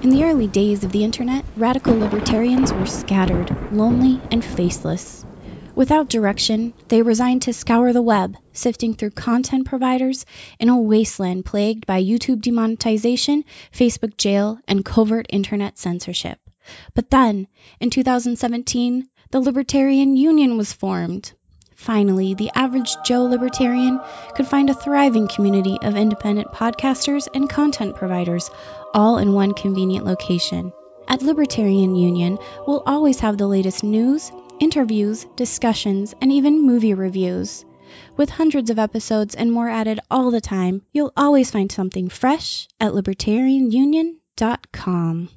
In the early days of the internet, radical libertarians were scattered, lonely, and faceless. Without direction, they resigned to scour the web, sifting through content providers in a wasteland plagued by YouTube demonetization, Facebook jail, and covert internet censorship. But then, in 2017, the Libertarian Union was formed. Finally, the average Joe libertarian could find a thriving community of independent podcasters and content providers, all in one convenient location. At Libertarian Union, we'll always have the latest news, interviews, discussions, and even movie reviews. With hundreds of episodes and more added all the time, you'll always find something fresh at libertarianunion.com.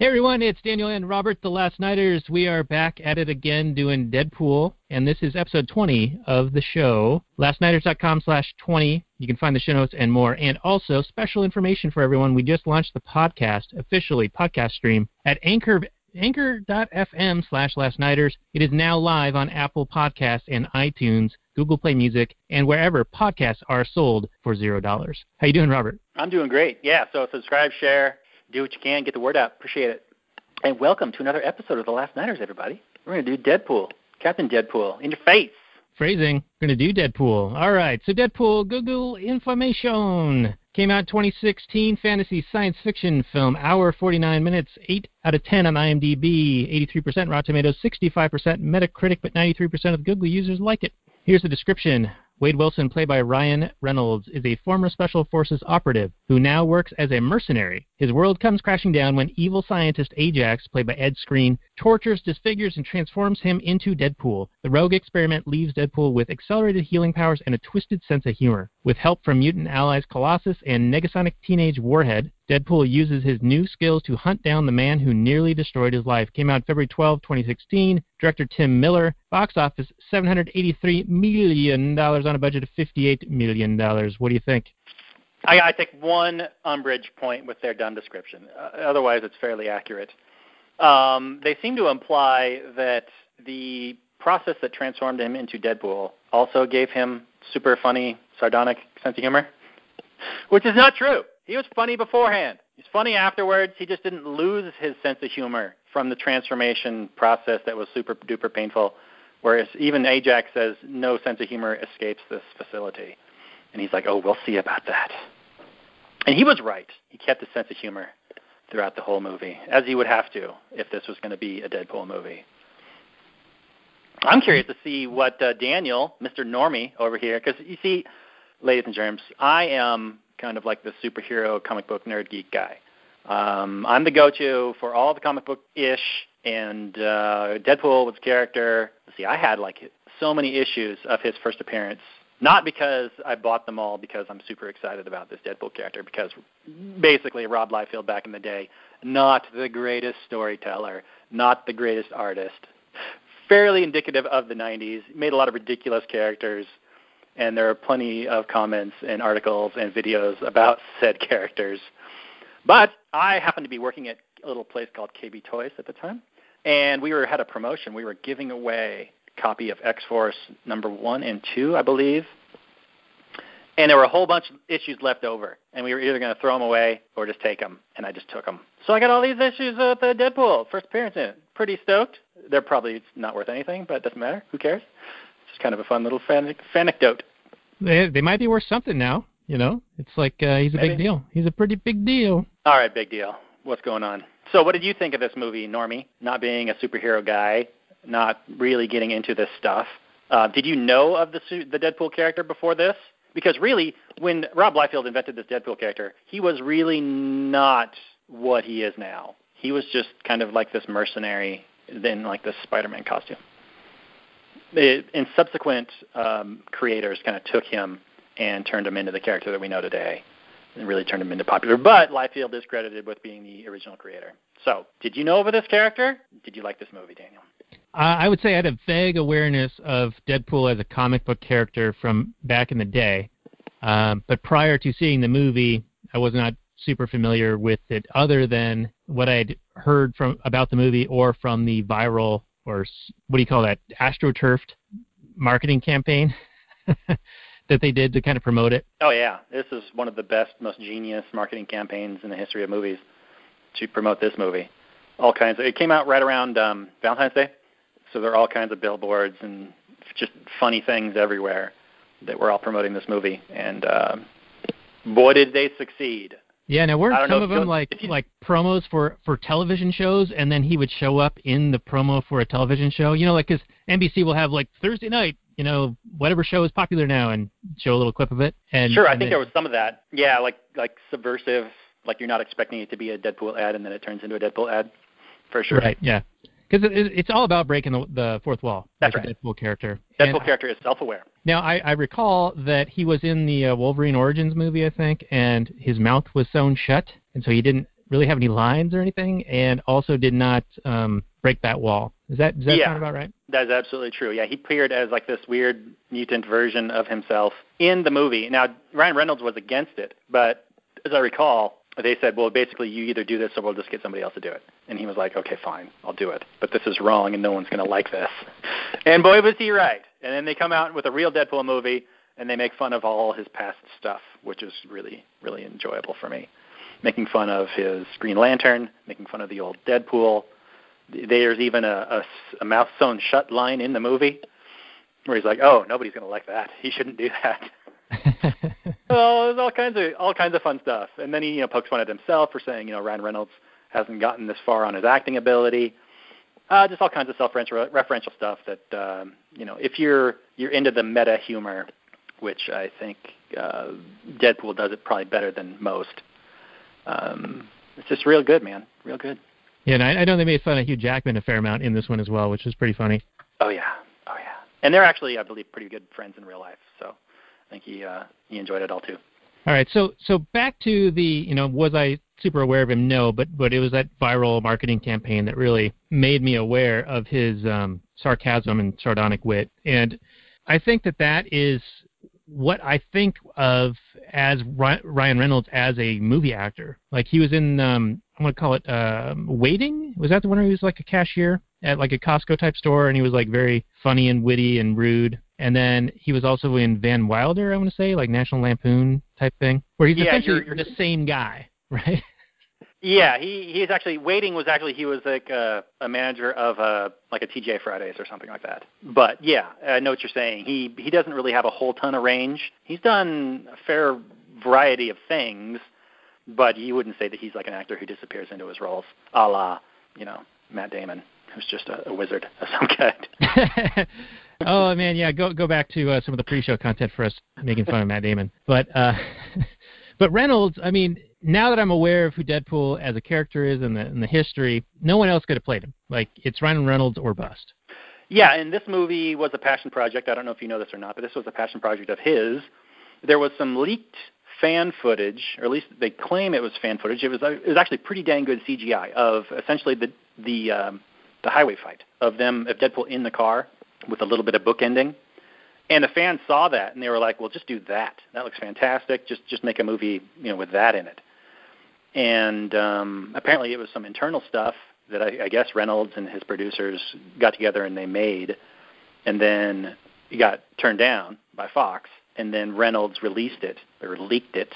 Hey everyone, it's Daniel and Robert, the Last Nighters. We are back at it again doing Deadpool, and this is episode 20 of the show. LastNighters.com slash 20. You can find the show notes and more. And also, special information for everyone. We just launched the podcast, officially, podcast stream, at Anchor, anchor.fm slash lastnighters. It is now live on Apple Podcasts and iTunes, Google Play Music, and wherever podcasts are sold for $0. How you doing, Robert? I'm doing great. Yeah, so subscribe, share, do what you can, get the word out. Appreciate it. And welcome to another episode of The Last Nighters, everybody. We're going to do Deadpool. Captain Deadpool. In your face. Phrasing. We're going to do Deadpool. All right. So Deadpool, Google information. Came out 2016 fantasy science fiction film, hour 49 minutes, 8 out of 10 on IMDb, 83% Rotten Tomatoes, 65% Metacritic, but 93% of Google users like it. Here's the description. Wade Wilson, played by Ryan Reynolds, is a former Special Forces operative who now works as a mercenary. His world comes crashing down when evil scientist Ajax, played by Ed Skrein, tortures, disfigures, and transforms him into Deadpool. The rogue experiment leaves Deadpool with accelerated healing powers and a twisted sense of humor. With help from mutant allies Colossus and Negasonic Teenage Warhead, Deadpool uses his new skills to hunt down the man who nearly destroyed his life. Came out February 12, 2016. Director Tim Miller. Box office $783 million on a budget of $58 million. What do you think? I, I take one umbrage point with their dumb description. Uh, otherwise, it's fairly accurate. Um, they seem to imply that the process that transformed him into Deadpool also gave him super funny, sardonic sense of humor, which is not true. He was funny beforehand. He's funny afterwards. He just didn't lose his sense of humor from the transformation process that was super duper painful. Whereas even Ajax says no sense of humor escapes this facility. And he's like, oh, we'll see about that. And he was right. He kept his sense of humor throughout the whole movie, as he would have to if this was going to be a Deadpool movie. I'm curious to see what uh, Daniel, Mr. Normie over here, because you see, ladies and germs, I am kind of like the superhero comic book nerd geek guy. Um, I'm the go-to for all the comic book ish, and uh, Deadpool was character. See, I had like so many issues of his first appearance. Not because I bought them all because I'm super excited about this Deadpool character, because basically Rob Liefeld back in the day, not the greatest storyteller, not the greatest artist, fairly indicative of the 90s, made a lot of ridiculous characters, and there are plenty of comments and articles and videos about said characters. But I happened to be working at a little place called KB Toys at the time, and we were had a promotion. We were giving away copy of X Force number one and two, I believe. And there were a whole bunch of issues left over, and we were either going to throw them away or just take them. And I just took them. So I got all these issues of the Deadpool first appearance in it. Pretty stoked. They're probably not worth anything, but it doesn't matter. Who cares? It's just kind of a fun little fan- anecdote. They, they might be worth something now. You know, it's like uh, he's a Maybe. big deal. He's a pretty big deal. All right, big deal. What's going on? So, what did you think of this movie, Normie? Not being a superhero guy, not really getting into this stuff. Uh, did you know of the the Deadpool character before this? Because really, when Rob Liefeld invented this Deadpool character, he was really not what he is now. He was just kind of like this mercenary in like this Spider-Man costume. It, and subsequent um, creators kind of took him and turned him into the character that we know today. and really turned him into popular. But Liefeld is credited with being the original creator. So, did you know of this character? Did you like this movie, Daniel? I would say I had a vague awareness of Deadpool as a comic book character from back in the day. Um, but prior to seeing the movie, I was not super familiar with it other than what I'd heard from about the movie or from the viral or what do you call that astroturfed marketing campaign that they did to kind of promote it. Oh yeah, this is one of the best, most genius marketing campaigns in the history of movies to promote this movie. All kinds. Of, it came out right around um, Valentine's Day, so there are all kinds of billboards and just funny things everywhere that were all promoting this movie, and uh, boy did they succeed. Yeah, now weren't some of them like like promos for for television shows, and then he would show up in the promo for a television show. You know, like because NBC will have like Thursday night, you know, whatever show is popular now, and show a little clip of it. And sure, and I think then, there was some of that. Yeah, like like subversive, like you're not expecting it to be a Deadpool ad, and then it turns into a Deadpool ad, for sure. Right. Yeah because it, it's all about breaking the, the fourth wall. That's like right. Deadpool character. Deadpool and, character is self-aware. Now I, I recall that he was in the uh, Wolverine Origins movie, I think, and his mouth was sewn shut, and so he didn't really have any lines or anything, and also did not um, break that wall. Is that does that yeah, sound about right? That is absolutely true. Yeah, he appeared as like this weird mutant version of himself in the movie. Now Ryan Reynolds was against it, but as I recall, they said, well, basically, you either do this or we'll just get somebody else to do it. And he was like, okay, fine, I'll do it. But this is wrong, and no one's going to like this. And boy, was he right. And then they come out with a real Deadpool movie, and they make fun of all his past stuff, which is really, really enjoyable for me. Making fun of his Green Lantern, making fun of the old Deadpool. There's even a, a, a mouth sewn shut line in the movie where he's like, oh, nobody's going to like that. He shouldn't do that. oh, there's all kinds of all kinds of fun stuff. And then he you know pokes fun at himself for saying you know Ryan Reynolds hasn't gotten this far on his acting ability. Uh, just all kinds of self-referential stuff that um, you know if you're you're into the meta humor, which I think uh, Deadpool does it probably better than most. Um, it's just real good, man, real good. Yeah, and I, I know they made fun of Hugh Jackman a fair amount in this one as well, which was pretty funny. Oh yeah, oh yeah, and they're actually, I believe, pretty good friends in real life. So think he uh, he enjoyed it all too. All right, so so back to the you know was I super aware of him? No, but but it was that viral marketing campaign that really made me aware of his um, sarcasm and sardonic wit, and I think that that is what I think of as Ryan Reynolds as a movie actor. Like he was in um, I'm gonna call it uh, Waiting. Was that the one where he was like a cashier at like a Costco type store, and he was like very funny and witty and rude. And then he was also in Van Wilder, I want to say, like National Lampoon type thing, where he's yeah, essentially you're, you're, the same guy, right? Yeah, he he's actually waiting was actually he was like a, a manager of a like a TJ Fridays or something like that. But yeah, I know what you're saying. He he doesn't really have a whole ton of range. He's done a fair variety of things, but you wouldn't say that he's like an actor who disappears into his roles, a la you know Matt Damon, who's just a, a wizard of some kind. oh man, yeah, go go back to uh, some of the pre-show content for us making fun of Matt Damon. But uh, but Reynolds, I mean, now that I'm aware of who Deadpool as a character is and the and the history, no one else could have played him. Like it's Ryan Reynolds or bust. Yeah, and this movie was a passion project. I don't know if you know this or not, but this was a passion project of his. There was some leaked fan footage, or at least they claim it was fan footage. It was it was actually pretty dang good CGI of essentially the the um, the highway fight of them of Deadpool in the car with a little bit of bookending. And the fans saw that and they were like, "Well, just do that. That looks fantastic. Just just make a movie, you know, with that in it." And um, apparently, it was some internal stuff that I, I guess Reynolds and his producers got together and they made, and then it got turned down by Fox. And then Reynolds released it or leaked it,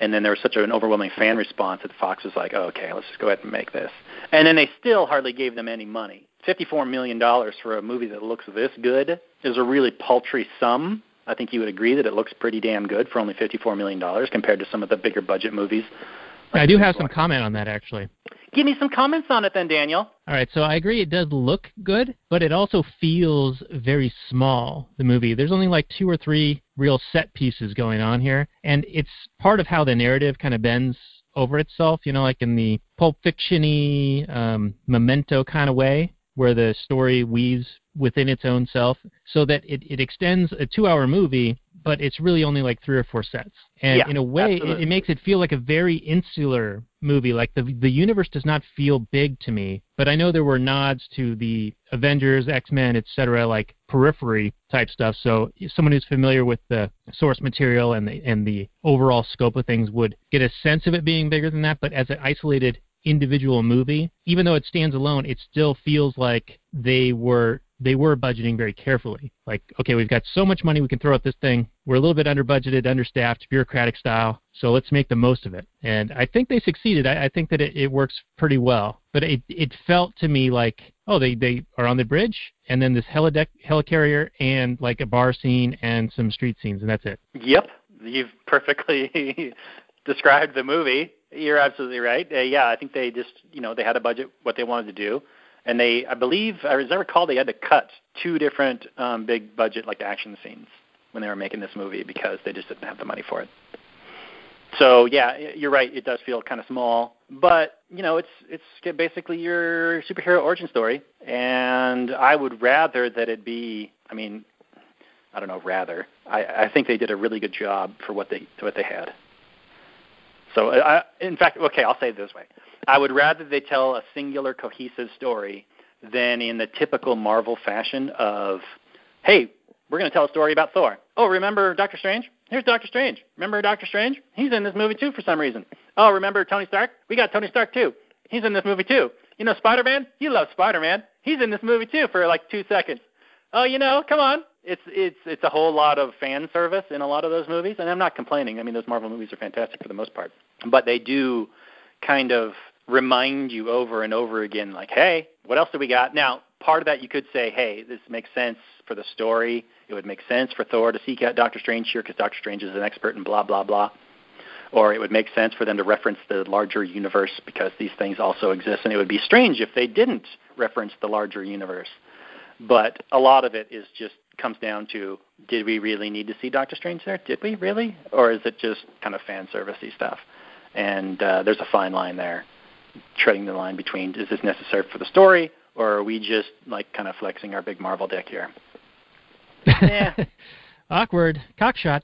and then there was such an overwhelming fan response that Fox was like, oh, "Okay, let's just go ahead and make this." And then they still hardly gave them any money. $54 million for a movie that looks this good is a really paltry sum. I think you would agree that it looks pretty damn good for only $54 million compared to some of the bigger budget movies. Like I do have some comment on that actually. Give me some comments on it then, Daniel. All right, so I agree it does look good, but it also feels very small, the movie. There's only like two or three real set pieces going on here, and it's part of how the narrative kind of bends over itself, you know, like in the Pulp Fiction-y, um, memento kind of way where the story weaves within its own self so that it, it extends a two hour movie but it's really only like three or four sets. And Yeah, in a way, it, it makes it feel like a very insular movie. Like the the universe does not feel big to me, but I know there were nods to the Avengers, X Men, etc., like periphery type stuff. So someone who's familiar with the source material and the and the overall scope of things would get a sense of it being bigger than that. But as an isolated individual movie, even though it stands alone, it still feels like they were they were budgeting very carefully. Like, okay, we've got so much money we can throw at this thing. We're a little bit under budgeted, understaffed, bureaucratic style. So let's make the most of it. And I think they succeeded. I, I think that it, it works pretty well. But it it felt to me like, oh, they they are on the bridge, and then this helideck helicarrier and like a bar scene and some street scenes, and that's it. Yep, you've perfectly described the movie. You're absolutely right. Uh, yeah, I think they just, you know, they had a budget, what they wanted to do, and they, I believe, as I recall, they had to cut two different um, big budget like action scenes when they were making this movie because they just didn't have the money for it. So yeah, you're right. It does feel kind of small, but you know, it's it's basically your superhero origin story, and I would rather that it be. I mean, I don't know. Rather, I, I think they did a really good job for what they what they had. So, I, in fact, okay, I'll say it this way: I would rather they tell a singular, cohesive story than in the typical Marvel fashion of, "Hey, we're going to tell a story about Thor. Oh, remember Doctor Strange? Here's Doctor Strange. Remember Doctor Strange? He's in this movie too for some reason. Oh, remember Tony Stark? We got Tony Stark too. He's in this movie too. You know Spider-Man? You love Spider-Man. He's in this movie too for like two seconds. Oh, you know, come on. It's it's it's a whole lot of fan service in a lot of those movies, and I'm not complaining. I mean, those Marvel movies are fantastic for the most part, but they do kind of remind you over and over again, like, hey, what else do we got? Now, part of that you could say, hey, this makes sense for the story. It would make sense for Thor to seek out Doctor Strange here because Doctor Strange is an expert in blah blah blah. Or it would make sense for them to reference the larger universe because these things also exist, and it would be strange if they didn't reference the larger universe. But a lot of it is just comes down to did we really need to see Doctor Strange there? Did we really? Or is it just kind of fan servicey stuff? And uh, there's a fine line there, treading the line between is this necessary for the story or are we just like kind of flexing our big Marvel deck here? Yeah. Awkward. Cockshot.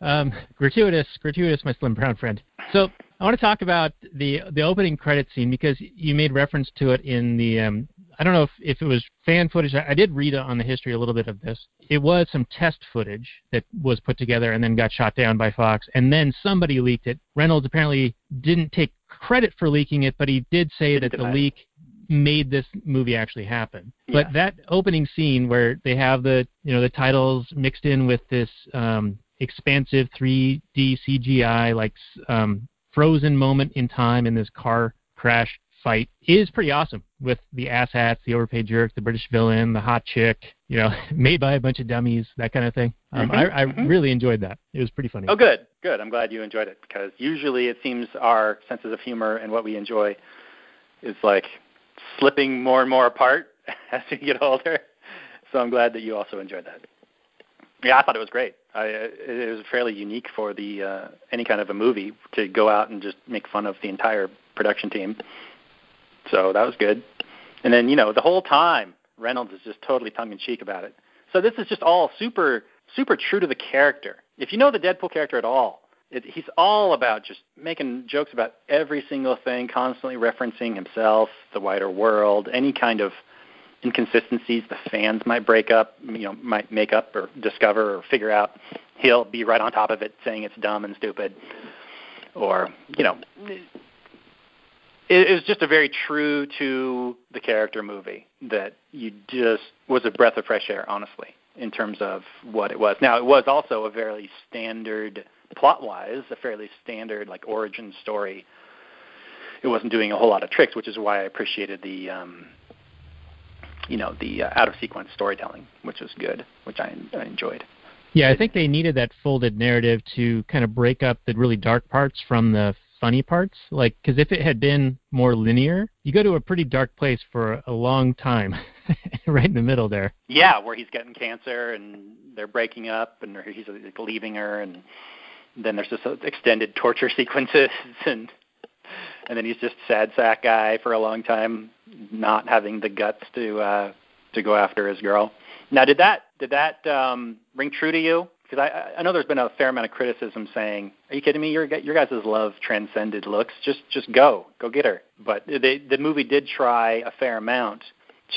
Um, gratuitous, gratuitous, my slim brown friend. So I want to talk about the the opening credit scene because you made reference to it in the. Um, I don't know if, if it was fan footage. I, I did read on the history a little bit of this. It was some test footage that was put together and then got shot down by Fox, and then somebody leaked it. Reynolds apparently didn't take credit for leaking it, but he did say that the leak made this movie actually happen. Yeah. But that opening scene where they have the you know the titles mixed in with this um, expansive 3D CGI like um, frozen moment in time in this car crash fight is pretty awesome with the ass hats, the overpaid jerk, the British villain, the hot chick, you know, made by a bunch of dummies, that kind of thing. Um, Mhm, I, I mhm. really enjoyed that. It was pretty funny. Oh, good, good. I'm glad you enjoyed it because usually it seems our senses of humor and what we enjoy is like slipping more and more apart as we get older. So I'm glad that you also enjoyed that. Yeah, I thought it was great. I, it was fairly unique for the uh, any kind of a movie to go out and just make fun of the entire production team. So that was good. And then you know the whole time Reynolds is just totally tongue in cheek about it. So this is just all super super true to the character. If you know the Deadpool character at all, it, he's all about just making jokes about every single thing, constantly referencing himself, the wider world, any kind of inconsistencies the fans might break up, you know, might make up or discover or figure out. He'll be right on top of it, saying it's dumb and stupid, or you know, it, it was just a very true to the character movie that you just was a breath of fresh air, honestly, in terms of what it was. Now, it was also a fairly standard plot-wise, a fairly standard like origin story. It wasn't doing a whole lot of tricks, which is why I appreciated the, um, you know, the uh, out-of-sequence storytelling, which was good, which I, I enjoyed. Yeah, I think they needed that folded narrative to kind of break up the really dark parts from the funny parts. Like, because if it had been more linear, you go to a pretty dark place for a long time, right in the middle there. Yeah, where he's getting cancer and they're breaking up and he's like, leaving her, and then there's this uh, extended torture sequences and and then he's just sad sack guy for a long time, not having the guts to uh, to go after his girl. Now, did that did that um, ring true to you because I, I know there's been a fair amount of criticism saying, "Are you kidding me? Your your guys' love transcended looks. Just just go, go get her." But they, the movie did try a fair amount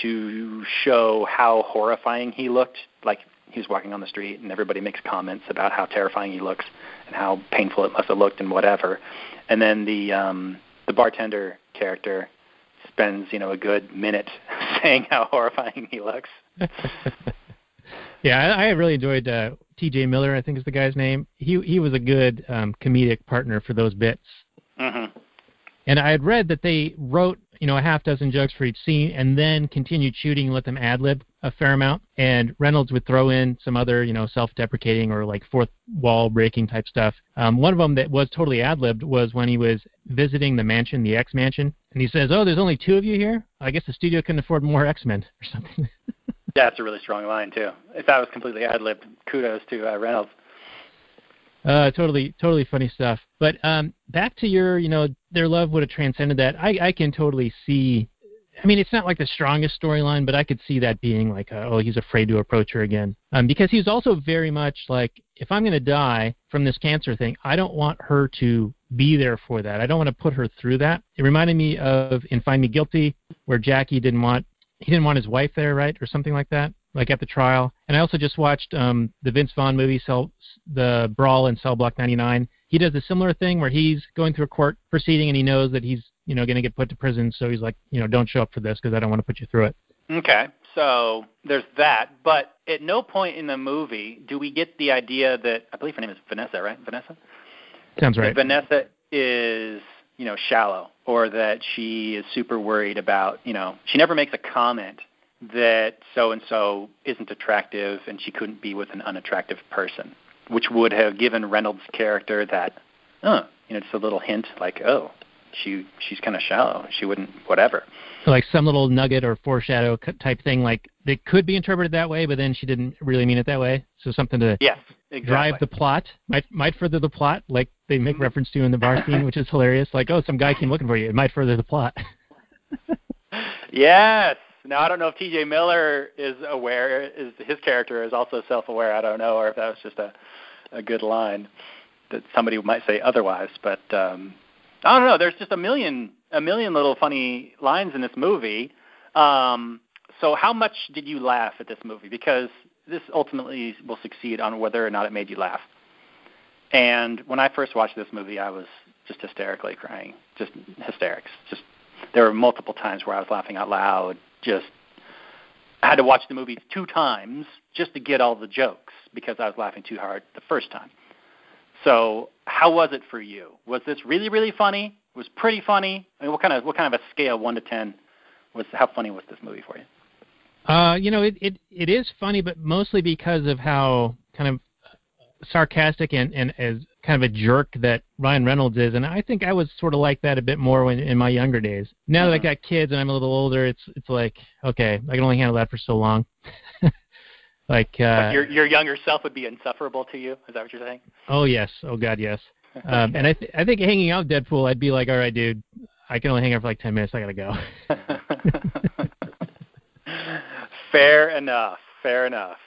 to show how horrifying he looked. Like he was walking on the street, and everybody makes comments about how terrifying he looks and how painful it must have looked and whatever. And then the um, the bartender character spends you know a good minute saying how horrifying he looks. yeah, I, I really enjoyed uh, T.J. Miller. I think is the guy's name. He he was a good um, comedic partner for those bits. Mm-hmm. And I had read that they wrote you know a half dozen jokes for each scene and then continued shooting and let them ad lib a fair amount. And Reynolds would throw in some other you know self-deprecating or like fourth wall breaking type stuff. Um, one of them that was totally ad libbed was when he was visiting the mansion, the X mansion, and he says, "Oh, there's only two of you here. I guess the studio couldn't afford more X Men or something." That's a really strong line too. If that was completely ad libbed, kudos to uh, Reynolds. Uh, totally, totally funny stuff. But um, back to your, you know, their love would have transcended that. I, I can totally see. I mean, it's not like the strongest storyline, but I could see that being like, a, oh, he's afraid to approach her again. Um, because he's also very much like, if I'm going to die from this cancer thing, I don't want her to be there for that. I don't want to put her through that. It reminded me of in Find Me Guilty, where Jackie didn't want he didn't want his wife there, right, or something like that, like at the trial. And I also just watched um, the Vince Vaughn movie, Cell, the Brawl in Cell Block 99. He does a similar thing where he's going through a court proceeding and he knows that he's you know going to get put to prison, so he's like, you know, don't show up for this because I don't want to put you through it. Okay, so there's that, but at no point in the movie do we get the idea that I believe her name is Vanessa, right? Vanessa. Sounds right. That Vanessa is you know shallow or that she is super worried about you know she never makes a comment that so and so isn't attractive and she couldn't be with an unattractive person which would have given Reynolds' character that uh you know just a little hint like oh she she's kind of shallow. She wouldn't whatever. Like some little nugget or foreshadow type thing like it could be interpreted that way but then she didn't really mean it that way. So something to yes exactly. drive the plot might might further the plot like they make mm-hmm. reference to in the bar scene which is hilarious like oh some guy came looking for you it might further the plot yes now I don't know if T.J. Miller is aware, is his character is also self-aware. I don't know, or if that was just a a good line that somebody might say otherwise. But um, I don't know. There's just a million a million little funny lines in this movie. Um, so how much did you laugh at this movie? Because this ultimately will succeed on whether or not it made you laugh. And when I first watched this movie, I was just hysterically crying, just hysterics. Just there were multiple times where I was laughing out loud. Just I had to watch the movie two times just to get all the jokes because I was laughing too hard the first time. So, how was it for you? Was this really, really funny? Was pretty funny? I mean, what kind of what kind of a scale, one to ten, was how funny was this movie for you? Uh, you know, it it it is funny, but mostly because of how kind of sarcastic and and as kind of a jerk that Ryan Reynolds is, and I think I was sort of like that a bit more when in my younger days. Now mm-hmm. that I mm-hmm. got kids and I'm a little older, it's it's like okay, I can only handle that for so long. Like, uh, your your younger self would be insufferable to you. Is that what you're saying? Oh yes. Oh God, yes. um, and I th- I think hanging out with Deadpool, I'd be like, all right, dude, I can only hang out for like ten minutes. I gotta go. Fair enough. Fair enough.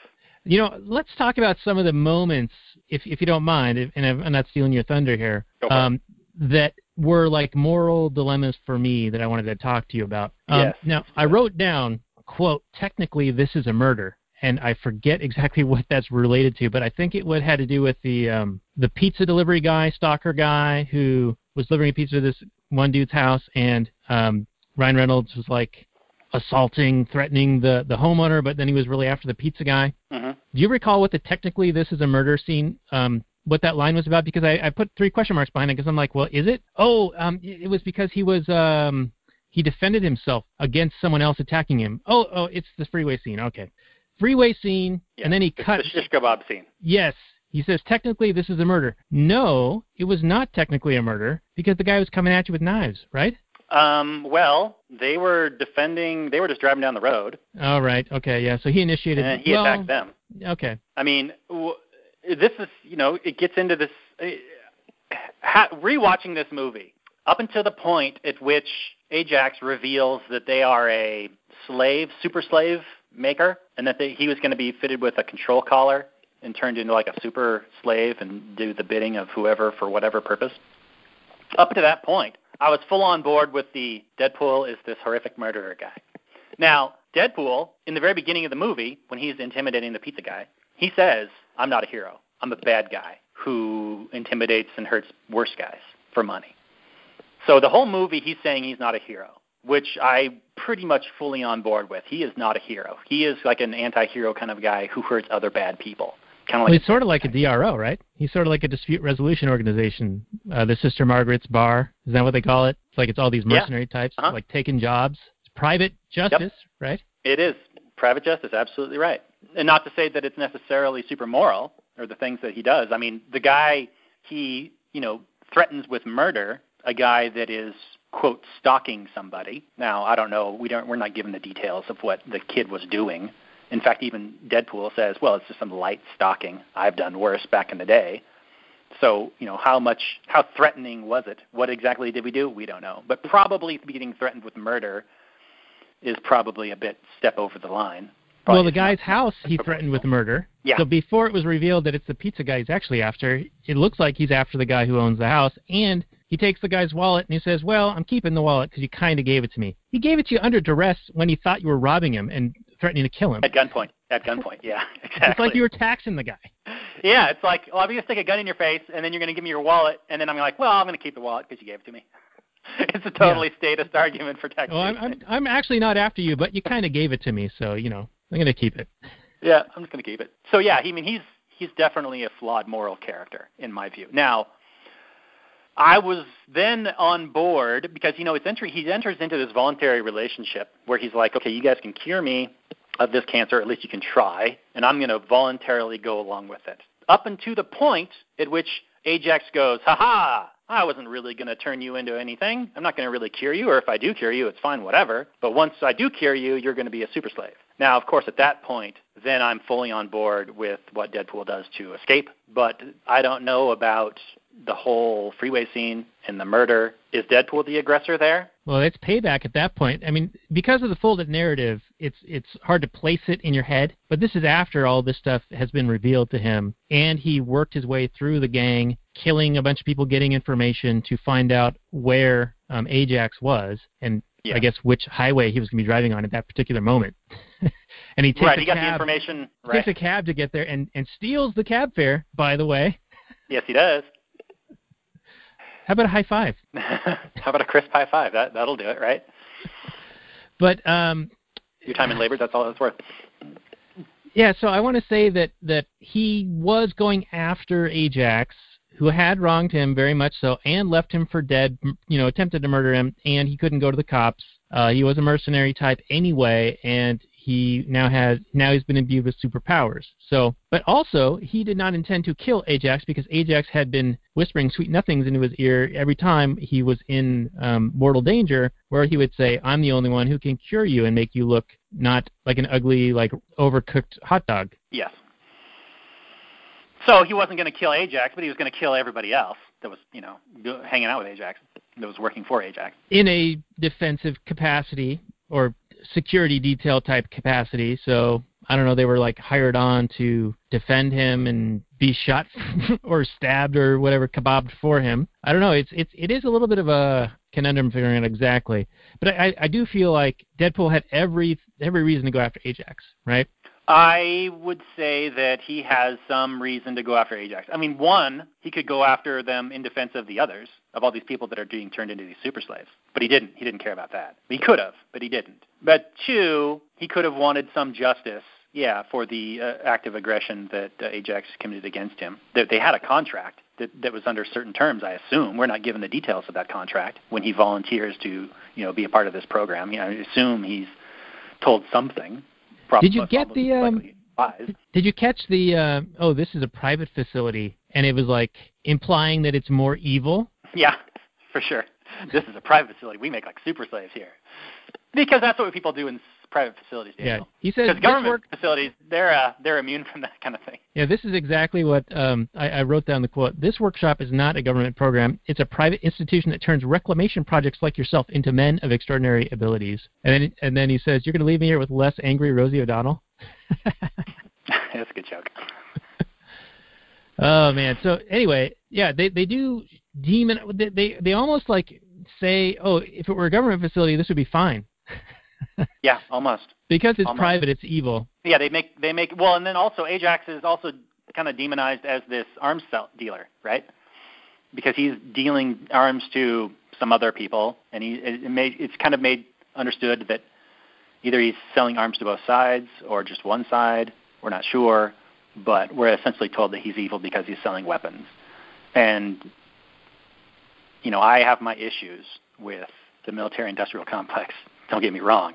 You know, let's talk about some of the moments, if if you don't mind, if, and I'm not stealing your thunder here. Um, that were like moral dilemmas for me that I wanted to talk to you about. Um, yes. Now, I wrote down, quote, technically this is a murder and I forget exactly what that's related to, but I think it would had to do with the um, the pizza delivery guy, stalker guy, who was delivering a pizza to this one dude's house, and um, Ryan Reynolds was like assaulting, threatening the the homeowner, but then he was really after the pizza guy. Mm-hmm. Do you recall what the technically this is a murder scene? Um, what that line was about? Because I, I put three question marks behind it because I'm like, well, is it? Oh, um, it was because he was um, he defended himself against someone else attacking him. Oh, oh, it's the freeway scene. Okay freeway scene, yeah, and then he cuts. The shish kebab scene. Yes. He says, technically, this is a murder. No, it was not technically a murder because the guy was coming at you with knives, right? Um, well, they were defending. They were just driving down the road. All right. Okay. Yeah. So he initiated. And he well, attacked them. Okay. I mean, w- this is you know it gets into this. Uh, ha- rewatching this movie up until the point at which Ajax reveals that they are a slave, super slave maker, and that they, he was going to be fitted with a control collar and turned into like a super slave and do the bidding of whoever for whatever purpose. Up to that point, I was full on board with the Deadpool is this horrific murderer guy. Now, Deadpool, in the very beginning of the movie, when he's intimidating the pizza guy, he says, I'm not a hero. I'm a bad guy who intimidates and hurts worse guys for money. So the whole movie, he's saying he's not a hero, which I pretty much fully on board with. He is not a hero. He is like an anti-hero kind of guy who hurts other bad people. Kind of like well, he's sort of like a DRO, right? He's sort of like a dispute resolution organization. Uh, the Sister Margaret's Bar, is that what they call it? It's like it's all these mercenary yeah. types, uh-huh. like taking jobs. It's private justice, yep. right? It is private justice, absolutely right. And not to say that it's necessarily super moral or the things that he does. I mean, the guy he, you know, threatens with murder a guy that is quote stalking somebody. Now, I don't know, we don't we're not given the details of what the kid was doing. In fact, even Deadpool says, "Well, it's just some light stalking. I've done worse back in the day." So, you know, how much how threatening was it? What exactly did we do? We don't know. But probably getting threatened with murder is probably a bit step over the line. Probably well, the guy's house he threatened with murder. Yeah. So before it was revealed that it's the pizza guy he's actually after, it looks like he's after the guy who owns the house, and he takes the guy's wallet and he says, "Well, I'm keeping the wallet because you kind of gave it to me." He gave it to you under duress when he thought you were robbing him and threatening to kill him. At gunpoint. At gunpoint. Yeah, exactly. It's like you were taxing the guy. Yeah, it's like, well, I'm going to stick a gun in your face, and then you're going to give me your wallet, and then I'm like, well, I'm going to keep the wallet because you gave it to me. it's a totally yeah. statist argument for taxation. Well, I'm, I'm I'm actually not after you, but you kind of gave it to me, so you know I'm going to keep it. Yeah, I'm just going to keep it. So yeah, he, I mean he's he's definitely a flawed moral character in my view. Now, I was then on board because you know it's entry he enters into this voluntary relationship where he's like, okay, you guys can cure me of this cancer, at least you can try, and I'm going to voluntarily go along with it. Up until the point at which Ajax goes, ha ha, I wasn't really going to turn you into anything. I'm not going to really cure you, or if I do cure you, it's fine, whatever. But once I do cure you, you're going to be a super slave. Now, of course, at that point, then I'm fully on board with what Deadpool does to escape. But I don't know about the whole freeway scene and the murder. Is Deadpool the aggressor there? Well, it's payback at that point. I mean, because of the folded narrative, it's it's hard to place it in your head. But this is after all this stuff has been revealed to him, and he worked his way through the gang, killing a bunch of people, getting information to find out where um, Ajax was, and yeah. I guess which highway he was going to be driving on at that particular moment. and he takes right, a he got cab, the information. Right. Takes a cab to get there, and and steals the cab fare. By the way. Yes, he does. How about a high five? How about a crisp high five? That that'll do it, right? But um, your time and labor, that's all it's worth. Yeah, so I want to say that that he was going after Ajax, who had wronged him very much so, and left him for dead. You know, attempted to murder him, and he couldn't go to the cops. Uh, he was a mercenary type anyway, and he now has now he's been imbued with superpowers. So, but also he did not intend to kill Ajax because Ajax had been whispering sweet nothings into his ear every time he was in um, mortal danger, where he would say, "I'm the only one who can cure you and make you look not like an ugly, like overcooked hot dog." Yes. So he wasn't going to kill Ajax, but he was going to kill everybody else that was, you know, hanging out with Ajax, that was working for Ajax. In a defensive capacity, or security detail type capacity. So I don't know, they were like hired on to defend him and be shot or stabbed or whatever kebabbed for him. I don't know. It's it's it is a little bit of a conundrum figuring out exactly. But I I do feel like Deadpool had every every reason to go after Ajax, right? I would say that he has some reason to go after Ajax. I mean, one, he could go after them in defense of the others, of all these people that are being turned into these super slaves. But he didn't. He didn't care about that. He could have, but he didn't. But two, he could have wanted some justice, yeah, for the uh, act of aggression that uh, Ajax committed against him. That they had a contract that, that was under certain terms, I assume. We're not given the details of that contract when he volunteers to, you know, be a part of this program. You know, I assume he's told something did you get the um, Did you catch the uh, oh this is a private facility and it was like implying that it's more evil? Yeah, for sure. This is a private facility. We make like super slaves here. Because that's what people do in private facilities. Daniel. Yeah, he says because government work, facilities they're uh, they're immune from that kind of thing. Yeah, this is exactly what um, I, I wrote down the quote. This workshop is not a government program; it's a private institution that turns reclamation projects like yourself into men of extraordinary abilities. And then and then he says, "You're going to leave me here with less angry Rosie O'Donnell." That's a good joke. Oh man. So anyway, yeah, they they do demon. They they, they almost like say, oh, if it were a government facility, this would be fine. yeah, almost. Because it's almost. private, it's evil. Yeah, they make they make well, and then also Ajax is also kind of demonized as this arms dealer, right? Because he's dealing arms to some other people, and he it made, it's kind of made understood that either he's selling arms to both sides or just one side. We're not sure, but we're essentially told that he's evil because he's selling weapons. And you know, I have my issues with the military-industrial complex. Don't get me wrong.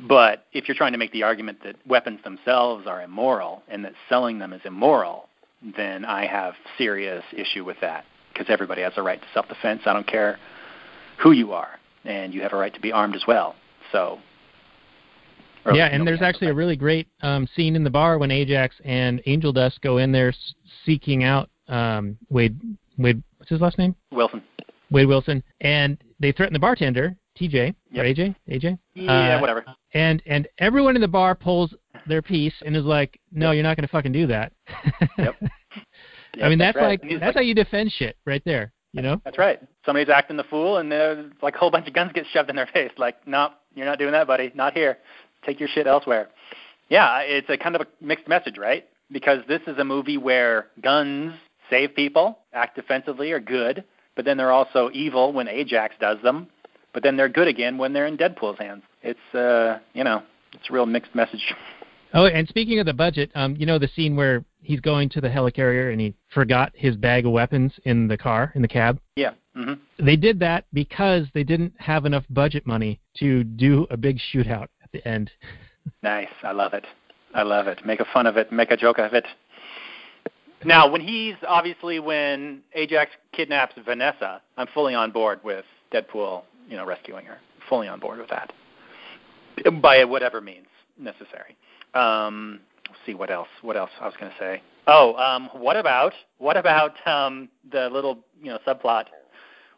But if you're trying to make the argument that weapons themselves are immoral and that selling them is immoral, then I have serious issue with that because everybody has a right to self-defense. I don't care who you are, and you have a right to be armed as well. So. Yeah, and there's actually a really great um, scene in the bar when Ajax and Angel Dust go in there seeking out um, Wade. Wade, what's his last name? Wilson. Wade Wilson, and they threaten the bartender, TJ yep. or AJ, AJ. Yeah, uh, whatever. And and everyone in the bar pulls their piece and is like, "No, you're not going to fucking do that." yep. I mean, that's, that's right. like that's like, how you defend shit right there. You know. That's right. Somebody's acting the fool, and there's like a whole bunch of guns get shoved in their face. Like, no, you're not doing that, buddy. Not here. Take your shit elsewhere. Yeah, it's a kind of a mixed message, right? Because this is a movie where guns save people, act defensively, are good, but then they're also evil when Ajax does them. But then they're good again when they're in Deadpool's hands. It's uh, you know, it's a real mixed message. Oh, and speaking of the budget, um, you know the scene where he's going to the helicarrier and he forgot his bag of weapons in the car in the cab. Yeah. Mm-hmm. They did that because they didn't have enough budget money to do a big shootout at the end. Nice. I love it. I love it. Make a fun of it. Make a joke of it. Now, when he's obviously when Ajax kidnaps Vanessa, I'm fully on board with Deadpool, you know, rescuing her. Fully on board with that, by whatever means necessary. Um, let's see what else. What else I was going to say. Oh, um, what about what about um, the little you know subplot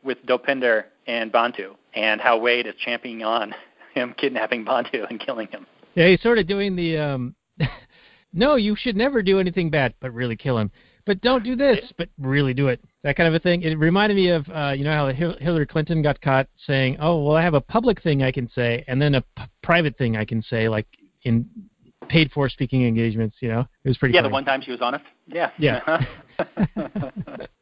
with Dopinder and Bantu and how Wade is championing on him kidnapping Bantu and killing him. Yeah, he's sort of doing the um, no, you should never do anything bad, but really kill him. But don't do this, but really do it. That kind of a thing. It reminded me of uh, you know how Hillary Clinton got caught saying, "Oh, well, I have a public thing I can say, and then a p- private thing I can say, like in paid for speaking engagements." You know, it was pretty. Yeah, funny. the one time she was honest. Yeah. Yeah.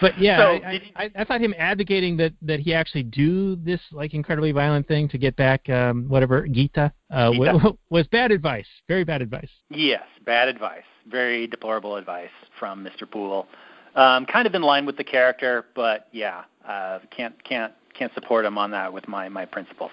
But yeah, So, I, you- I, I thought him advocating that that he actually do this like incredibly violent thing to get back um, whatever Gita, uh, Gita. wa- was bad advice. Very bad advice. Yes, bad advice. Very deplorable advice from Mr. Poole. Um, kind of in line with the character, but yeah, uh, can't can't can't support him on that with my my principles.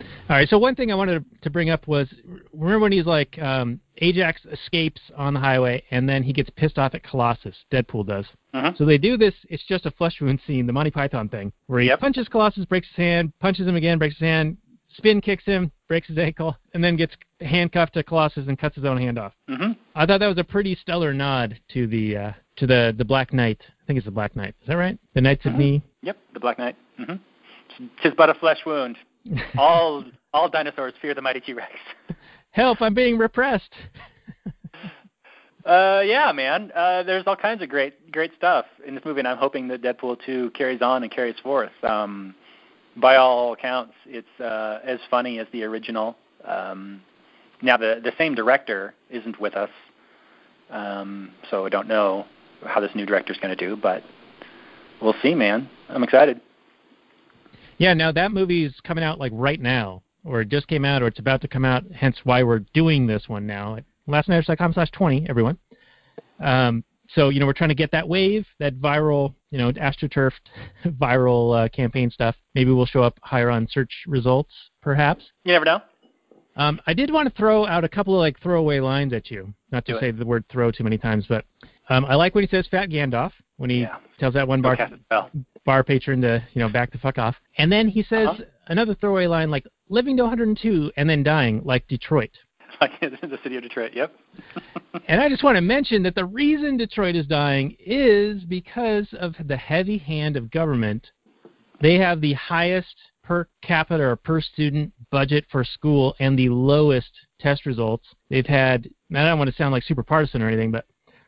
All right. So one thing I wanted to bring up was remember when he's like um, Ajax escapes on the highway and then he gets pissed off at Colossus. Deadpool does. Mhm. So they do this. It's just a flesh wound scene, the Monty Python thing, where he Yep. punches Colossus, breaks his hand, punches him again, breaks his hand, spin kicks him, breaks his ankle, and then gets handcuffed to Colossus and cuts his own hand off. hmm I thought that was a pretty stellar nod to the uh, to the the Black Knight. I think it's the Black Knight. Is that right? The Knights of Mhm. Ni. Yep, the Black Knight. hmm Tis but a flesh wound. All all dinosaurs fear the mighty T-Rex. Help! I'm being repressed. Uh, yeah, man. Uh, there's all kinds of great, great stuff in this movie, and I'm hoping that Deadpool 2 carries on and carries forth. Um, by all accounts, it's uh, as funny as the original. Um, now, the the same director isn't with us, um, so I don't know how this new director's going to do, but we'll see, man. I'm excited. Yeah, now that movie's coming out like right now, or it just came out, or it's about to come out. Hence why we're doing this one now. Lastnighters.com slash twenty, everyone. Um, so you know we're trying to get that wave, that viral, you know, astroturfed viral uh, campaign stuff. Maybe we'll show up higher on search results, perhaps. You never know. Um, I did want to throw out a couple of like throwaway lines at you. Not to Do it. say the word "throw" too many times, but um, I like when he says "Fat Gandalf" when he Yeah. tells that one bar Cast a spell. Bar patron to you know back the fuck off. And then he says Uh-huh. another throwaway line like "living to 102 and then dying like Detroit." Like the city of Detroit. Yep. And I just want to mention that the reason Detroit is dying is because of the heavy hand of government. They have the highest per capita or per student budget for school and the lowest test results. They've had I don't want to sound like super partisan or anything, but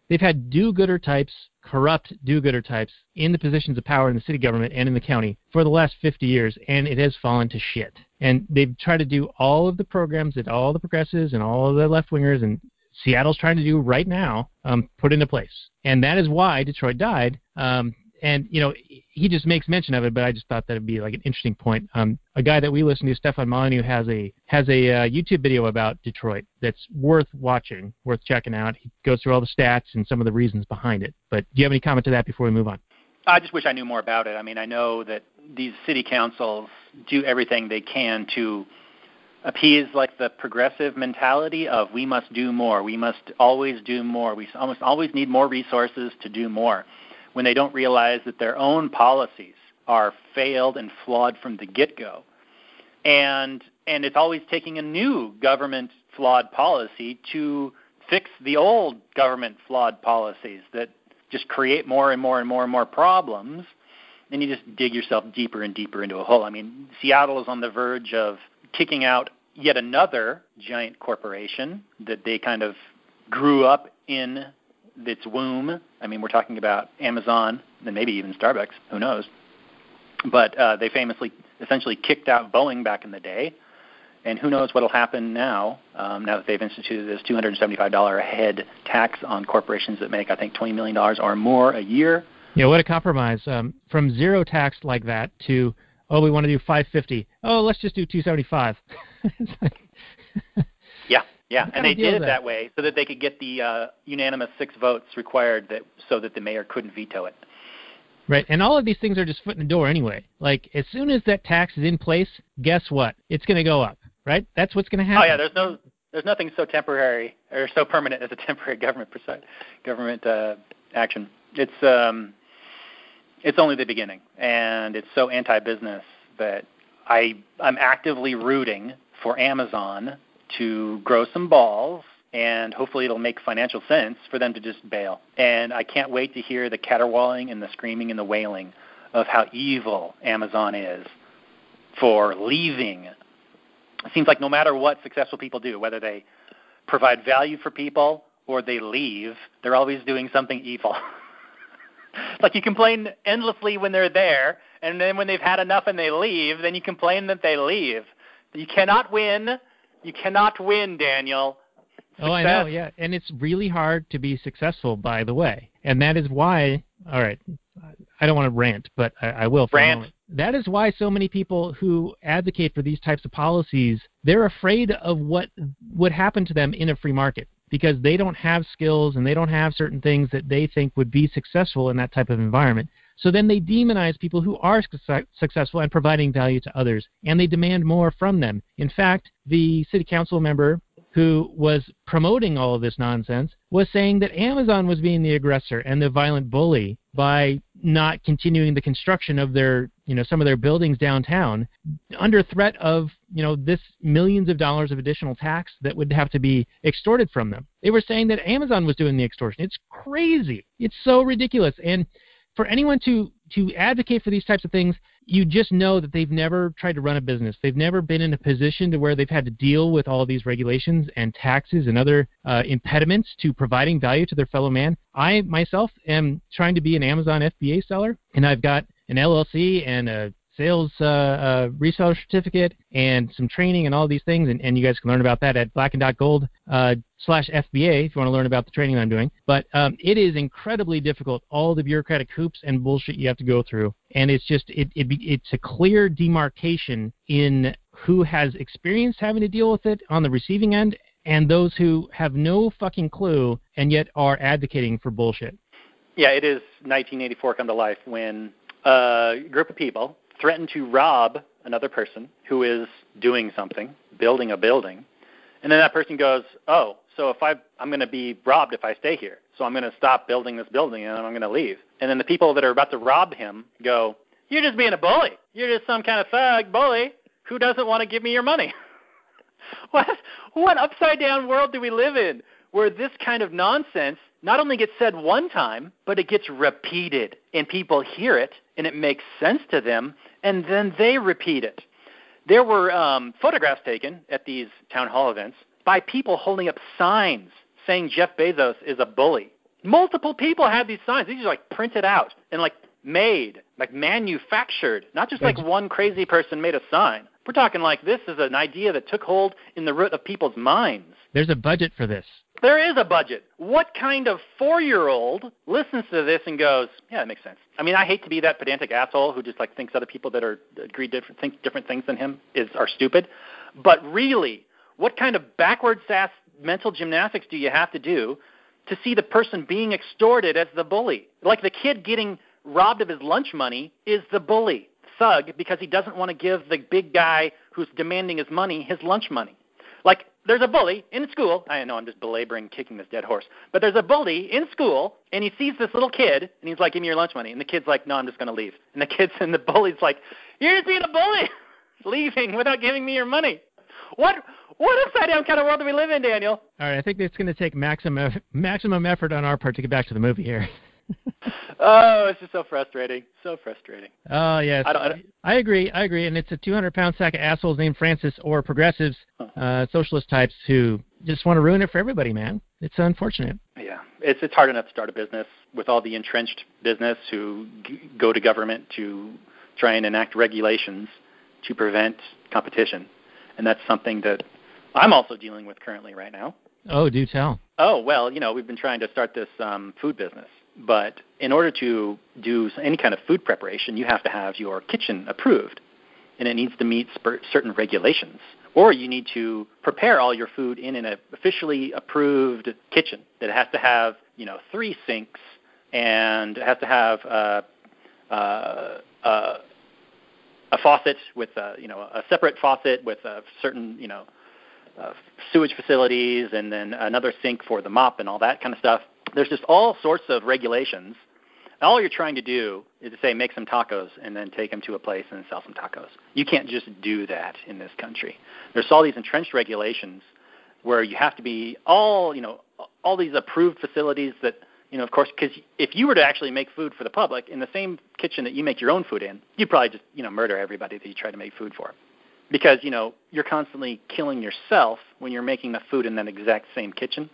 they've had do-gooder types, corrupt do-gooder types in the positions of power in the city government and in the county for the last 50 years, and it has fallen to shit. And they've tried to do all of the programs that all the progressives and all the left-wingers and Seattle's trying to do right now, um, put into place. And that is why Detroit died. Um, and you know he just makes mention of it, but I just thought that'd be like an interesting point. Um, a guy that we listen to, Stefan Molyneux, has a has a uh, YouTube video about Detroit that's worth watching, worth checking out. He goes through all the stats and some of the reasons behind it. But do you have any comment to that before we move on? I just wish I knew more about it. I mean, I know that these city councils do everything they can to appease like the progressive mentality of we must do more, we must always do more, we almost always need more resources to do more when they don't realize that their own policies are failed and flawed from the get-go. And and it's always taking a new government flawed policy to fix the old government flawed policies that just create more and more and more and more problems and you just dig yourself deeper and deeper into a hole. I mean, Seattle is on the verge of kicking out yet another giant corporation that they kind of grew up in its womb. I mean, we're talking about Amazon and maybe even Starbucks. Who knows? But uh, they famously, essentially, kicked out Boeing back in the day. And who knows what will happen now? Um, now that they've instituted this $275 a head tax on corporations that make, I think, $20 million or more a year. Yeah, what a compromise! Um, from zero tax like that to oh, we want to do 550. Oh, let's just do 275. yeah, yeah, and they did it that? that way so that they could get the uh, unanimous six votes required that so that the mayor couldn't veto it. Right, and all of these things are just foot in the door anyway. Like as soon as that tax is in place, guess what? It's going to go up. Right? That's what's going to happen. Oh yeah, there's no there's nothing so temporary or so permanent as a temporary government government uh, action. It's um, it's only the beginning, and it's so anti-business that I I'm actively rooting for Amazon to grow some balls and hopefully it'll make financial sense for them to just bail. And I can't wait to hear the caterwauling and the screaming and the wailing of how evil Amazon is for leaving. It seems like no matter what successful people do, whether they provide value for people or they leave, they're always doing something evil. like you complain endlessly when they're there, and then when they've had enough and they leave, then you complain that they leave. You cannot win you cannot win, Daniel. Success. Oh, I know, yeah. And it's really hard to be successful, by the way. And that is why, all right, I don't want to rant, but I, I will. For rant. That is why so many people who advocate for these types of policies, they're afraid of what would happen to them in a free market because they don't have skills and they don't have certain things that they think would be successful in that type of environment. So then they demonize people who are successful and providing value to others, and they demand more from them. In fact, the city council member who was promoting all of this nonsense was saying that Amazon was being the aggressor and the violent bully by not continuing the construction of their, you know, some of their buildings downtown under threat of, you know, this millions of dollars of additional tax that would have to be extorted from them. They were saying that Amazon was doing the extortion. It's crazy. It's so ridiculous. And for anyone to to advocate for these types of things, you just know that they've never tried to run a business. They've never been in a position to where they've had to deal with all these regulations and taxes and other uh, impediments to providing value to their fellow man. I myself am trying to be an Amazon FBA seller, and I've got an LLC and a sales uh, uh, reseller certificate and some training and all these things. And, and you guys can learn about that at blacken.gold uh, slash FBA if you want to learn about the training I'm doing. But um, it is incredibly difficult, all the bureaucratic hoops and bullshit you have to go through. And it's just, it, it it's a clear demarcation in who has experienced having to deal with it on the receiving end and those who have no fucking clue and yet are advocating for bullshit. Yeah, it is 1984 come to life when a group of people threaten to rob another person who is doing something, building a building, and then that person goes, "Oh, so if I I'm going to be robbed if I stay here, so I'm going to stop building this building and I'm going to leave." And then the people that are about to rob him go, "You're just being a bully. You're just some kind of thug bully who doesn't want to give me your money." what what upside down world do we live in where this kind of nonsense not only gets said one time, but it gets repeated and people hear it and it makes sense to them and then they repeat it. There were um, photographs taken at these town hall events by people holding up signs saying Jeff Bezos is a bully. Multiple people had these signs. These are like printed out and like made, like manufactured. Not just like one crazy person made a sign. We're talking like this is an idea that took hold in the root of people's minds. There's a budget for this. There is a budget. What kind of four year old listens to this and goes, Yeah, that makes sense. I mean, I hate to be that pedantic asshole who just like thinks other people that are agree different think different things than him is are stupid. But really, what kind of backwards ass mental gymnastics do you have to do to see the person being extorted as the bully? Like the kid getting robbed of his lunch money is the bully thug because he doesn't want to give the big guy who's demanding his money his lunch money. Like there's a bully in school. I know I'm just belaboring, kicking this dead horse, but there's a bully in school, and he sees this little kid, and he's like, "Give me your lunch money," and the kid's like, "No, I'm just going to leave." And the kid's and the bully's like, "You're just being a bully, leaving without giving me your money." What what upside down kind of world do we live in, Daniel? All right, I think it's going to take maximum maximum effort on our part to get back to the movie here. oh, it's just so frustrating. So frustrating. Oh yes, I, don't, I, don't, I agree. I agree, and it's a 200-pound sack of assholes named Francis or progressives, uh, socialist types who just want to ruin it for everybody. Man, it's unfortunate. Yeah, it's it's hard enough to start a business with all the entrenched business who g- go to government to try and enact regulations to prevent competition, and that's something that I'm also dealing with currently right now. Oh, do tell. Oh well, you know we've been trying to start this um, food business but in order to do any kind of food preparation, you have to have your kitchen approved, and it needs to meet certain regulations. Or you need to prepare all your food in an officially approved kitchen that has to have, you know, three sinks and it has to have uh, uh, uh, a faucet with, a, you know, a separate faucet with a certain, you know, uh, sewage facilities, and then another sink for the mop and all that kind of stuff there's just all sorts of regulations. All you're trying to do is to say make some tacos and then take them to a place and sell some tacos. You can't just do that in this country. There's all these entrenched regulations where you have to be all you know all these approved facilities that you know of course because if you were to actually make food for the public in the same kitchen that you make your own food in, you'd probably just you know murder everybody that you try to make food for because you know you're constantly killing yourself when you're making the food in that exact same kitchen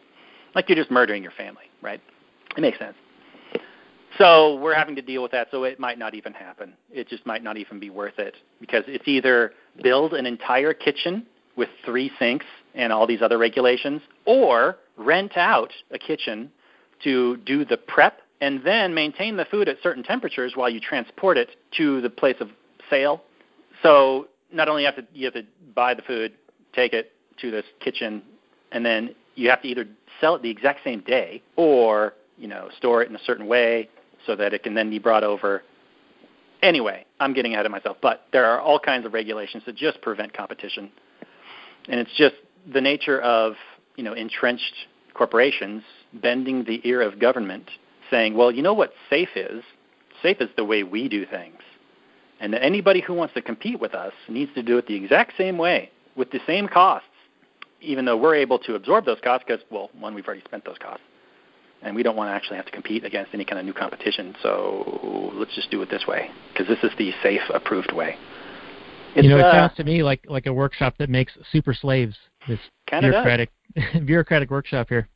like you're just murdering your family, right? It makes sense. So we're having to deal with that. So it might not even happen. It just might not even be worth it because it's either build an entire kitchen with three sinks and all these other regulations, or rent out a kitchen to do the prep and then maintain the food at certain temperatures while you transport it to the place of sale. So not only have to you have to buy the food, take it to this kitchen, and then you have to either sell it the exact same day or you know store it in a certain way so that it can then be brought over. Anyway i'm getting ahead of myself but there are all kinds of regulations that just prevent competition. And it's just the nature of you know entrenched corporations bending the ear of government saying well you know what safe is? Safe is the way we do things. And that anybody who wants to compete with us needs to do it the exact same way with the same costs even though we're able to absorb those costs because, well, one, we've already spent those costs, and we don't want to actually have to compete against any kind of new competition. So let's just do it this way because this is the safe, approved way. It's, you know, it uh, sounds to me like like a workshop that makes super slaves. This bureaucratic bureaucratic workshop here.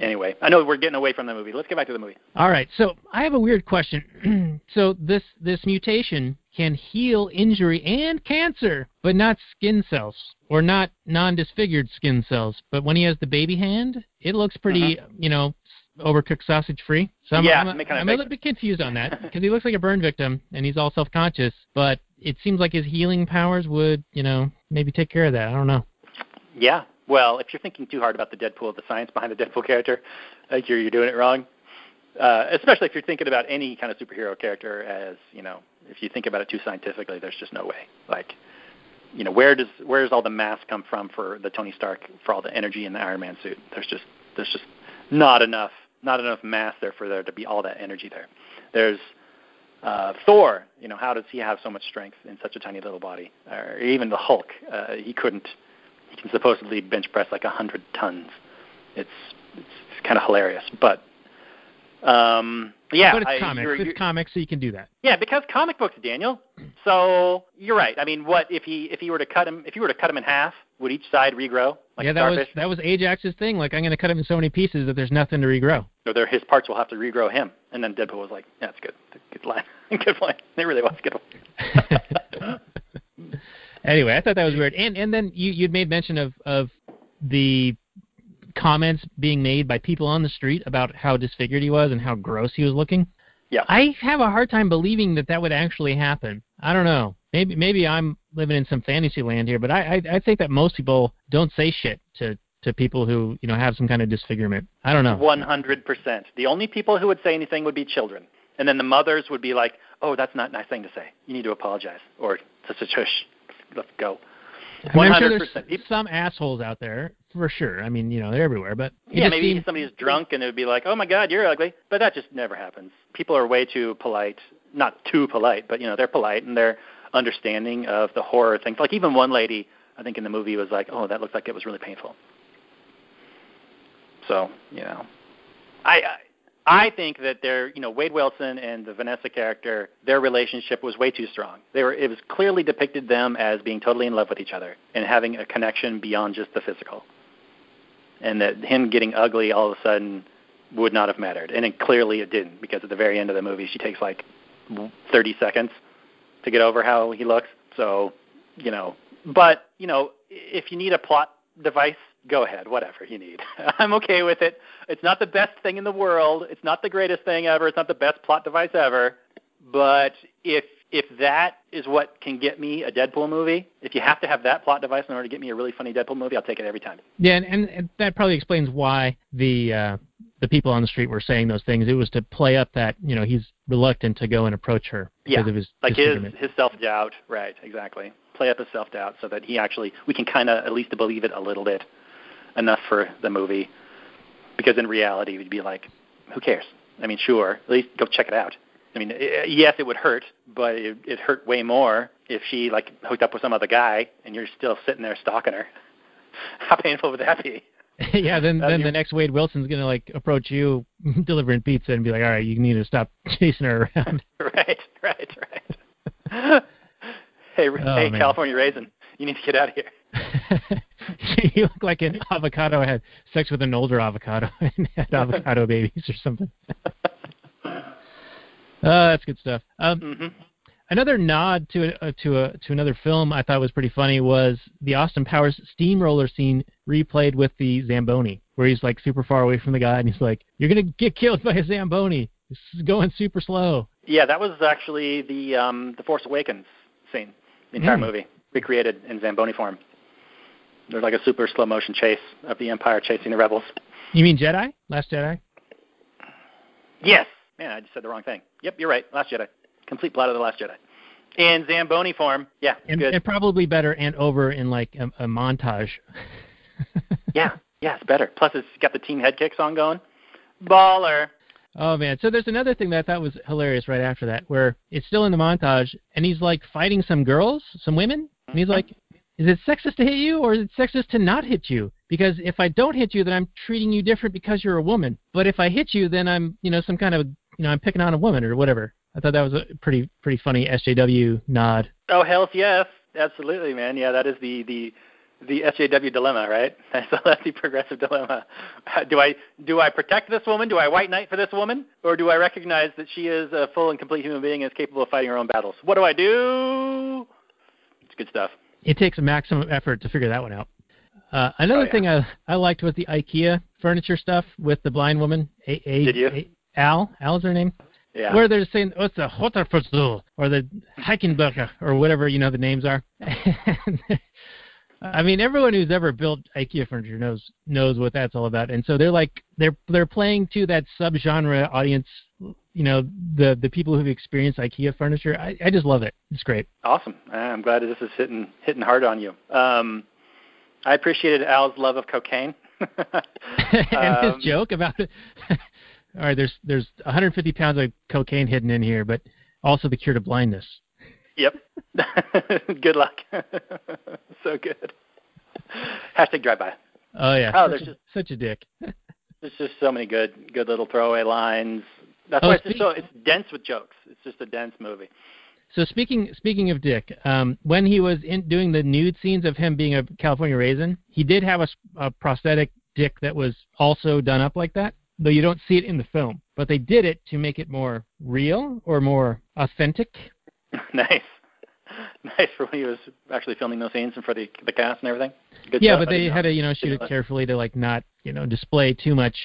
Anyway, I know we're getting away from the movie. Let's get back to the movie. All right. So I have a weird question. so this this mutation can heal injury and cancer, but not skin cells or not non-disfigured skin cells. But when he has the baby hand, it looks pretty, uh-huh. you know, overcooked sausage free. So I'm, yeah, I'm, I'm, I'm a little bit confused on that because he looks like a burn victim and he's all self-conscious, but it seems like his healing powers would, you know, maybe take care of that. I don't know. Yeah. Well, if you're thinking too hard about the Deadpool, the science behind the Deadpool character, I think you're you're doing it wrong. Uh, especially if you're thinking about any kind of superhero character as you know if you think about it too scientifically, there's just no way. Like, you know, where does where does all the mass come from for the Tony Stark for all the energy in the Iron Man suit? There's just there's just not enough not enough mass there for there to be all that energy there. There's uh, Thor. You know, how does he have so much strength in such a tiny little body? Or even the Hulk. Uh, he couldn't. He can supposedly bench press like a hundred tons. It's it's, it's kind of hilarious, but um, yeah, but it's I, comics. You're, you're, it's comics, so you can do that. Yeah, because comic books, Daniel. So you're right. I mean, what if he if he were to cut him if you were to cut him in half, would each side regrow? Like yeah, that was that was Ajax's thing. Like I'm going to cut him in so many pieces that there's nothing to regrow. or their, his parts will have to regrow him. And then Deadpool was like, "Yeah, that's good. Good line. good point. It really was good one." anyway, I thought that was weird. And and then you you'd made mention of of the comments being made by people on the street about how disfigured he was and how gross he was looking. Yeah. I have a hard time believing that that would actually happen. I don't know. Maybe maybe I'm living in some fantasy land here, but I I, I think that most people don't say shit to to people who you know have some kind of disfigurement. I don't know. One hundred percent. The only people who would say anything would be children, and then the mothers would be like, "Oh, that's not a nice thing to say. You need to apologize." Or "Such a shush, let's go." One hundred percent. some assholes out there for sure. I mean, you know, they're everywhere. But Yeah, maybe seems- somebody's drunk and it would be like, "Oh my God, you're ugly," but that just never happens. People are way too polite. Not too polite, but you know, they're polite and they're understanding of the horror things. Like even one lady, I think in the movie, was like, "Oh, that looked like it was really painful." So you know, I I, I think that their you know Wade Wilson and the Vanessa character, their relationship was way too strong. They were it was clearly depicted them as being totally in love with each other and having a connection beyond just the physical and that him getting ugly all of a sudden would not have mattered. And it, clearly it didn't because at the very end of the movie she takes like 30 seconds to get over how he looks. So, you know, but, you know, if you need a plot device, go ahead, whatever you need. I'm okay with it. It's not the best thing in the world. It's not the greatest thing ever. It's not the best plot device ever. But if if that is what can get me a Deadpool movie, if you have to have that plot device in order to get me a really funny Deadpool movie, I'll take it every time. Yeah, and, and, and that probably explains why the uh, the people on the street were saying those things. It was to play up that you know he's reluctant to go and approach her because Yeah, of his like his his self doubt, right? Exactly. Play up his self doubt so that he actually we can kind of at least believe it a little bit enough for the movie. Because in reality, you'd be like, who cares? I mean, sure, at least go check it out. I mean, yes, it would hurt, but it, it hurt way more if she like hooked up with some other guy and you're still sitting there stalking her. How painful would that be? yeah, then That'd then be- the next Wade Wilson's gonna like approach you delivering pizza and be like, all right, you need to stop chasing her around. right, right, right. hey, Oh, hey, man. California raisin, you need to get out of here. you look like an avocado had sex with an older avocado and had avocado babies or something. Uh, that's good stuff. Um, hmm another nod to a, to a to another film I thought was pretty funny was the Austin Powers steamroller scene replayed with the Zamboni, where he's like super far away from the guy and he's like, "You're gonna get killed by a Zamboni. This is going super slow." Yeah, that was actually the um, the Force Awakens scene, the entire Mm. movie recreated in Zamboni form. There's like a super slow motion chase of the Empire chasing the rebels. You mean Jedi? Last Jedi? Yes, man, I just said the wrong thing. Yep, you're right. Last Jedi, complete plot of the Last Jedi. In Zamboni form, yeah, And, good. and probably better and over in like a, a montage. yeah, yeah, it's better. Plus, it's got the team head kick song going. Baller. Oh man! So there's another thing that I thought was hilarious right after that, where it's still in the montage, and he's like fighting some girls, some women, and he's like, "Is it sexist to hit you, or is it sexist to not hit you? Because if I don't hit you, then I'm treating you different because you're a woman. But if I hit you, then I'm, you know, some kind of, you know, I'm picking on a woman or whatever." I thought that was a pretty pretty funny SJW nod. Oh, hell yes, absolutely, man. Yeah, that is the the the SJW dilemma, right? That's the progressive dilemma. Uh, do I do I protect this woman? Do I white knight for this woman, or do I recognize that she is a full and complete human being and is capable of fighting her own battles? What do I do? It's good stuff. It takes a maximum effort to figure that one out. Uh, another Oh, yeah. thing I I liked was the IKEA furniture stuff with the blind woman. A, a, Did you? A, Al, Al is her name. Yeah. Where they're saying, oh, it's a Hotterfuzzle, or the Heikenberger, or whatever, you know, the names are. I mean, everyone who's ever built IKEA furniture knows knows what that's all about. And so they're like, they're they're playing to that subgenre audience, you know, the the people who've experienced IKEA furniture. I, I just love it. It's great. Awesome. I'm glad this is hitting hitting hard on you. Um, I appreciated Al's love of cocaine. and Um, his joke about it. all right, there's there's 150 pounds of cocaine hidden in here, but also the cure to blindness. Yep. good luck. so good. Hashtag drive by. Oh yeah. Oh, such, there's a, just- such a dick. There's just so many good good little throwaway lines. That's Oh, why it's speak- so it's dense with jokes. It's just a dense movie. So speaking speaking of Dick, um, when he was in, doing the nude scenes of him being a California raisin, he did have a, a prosthetic dick that was also done up like that, though you don't see it in the film. But they did it to make it more real or more authentic. nice, nice for when he was actually filming those scenes and for the the cast and everything. Good yeah, stuff. but they had to you know shoot it carefully to like not you know display too much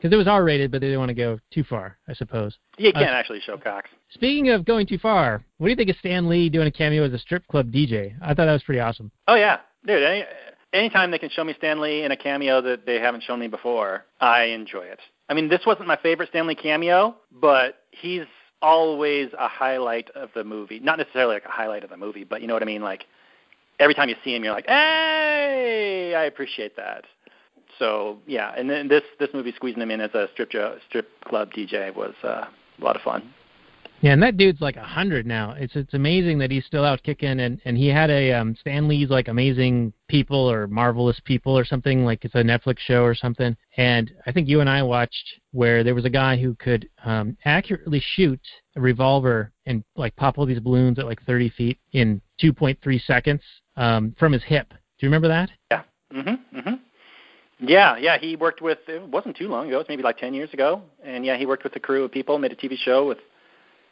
because it was R rated, but they didn't want to go too far, I suppose. You Uh, can't actually show cocks. Speaking of going too far, what do you think of Stan Lee doing a cameo as a strip club DJ? I thought that was pretty awesome. Oh yeah, dude. Any anytime they can show me Stan Lee in a cameo that they haven't shown me before, I enjoy it. I mean, this wasn't my favorite Stan Lee cameo, but he's always a highlight of the movie. Not necessarily like a highlight of the movie, but you know what I mean. Like every time you see him, you're like, hey, I appreciate that. So yeah, and then this this movie squeezing him in as a strip jo- strip club DJ was uh, a lot of fun. Yeah, and that dude's like a hundred now. It's it's amazing that he's still out kicking, and and he had a um Stan Lee's like amazing people or marvelous people or something like it's a Netflix show or something. And I think you and I watched where there was a guy who could um accurately shoot a revolver and like pop all these balloons at like 30 feet in 2.3 seconds um from his hip. Do you remember that? Yeah. Mhm. Mhm. Yeah, yeah. He worked with. It wasn't too long ago. It's maybe like ten years ago. And yeah, he worked with a crew of people, made a TV show with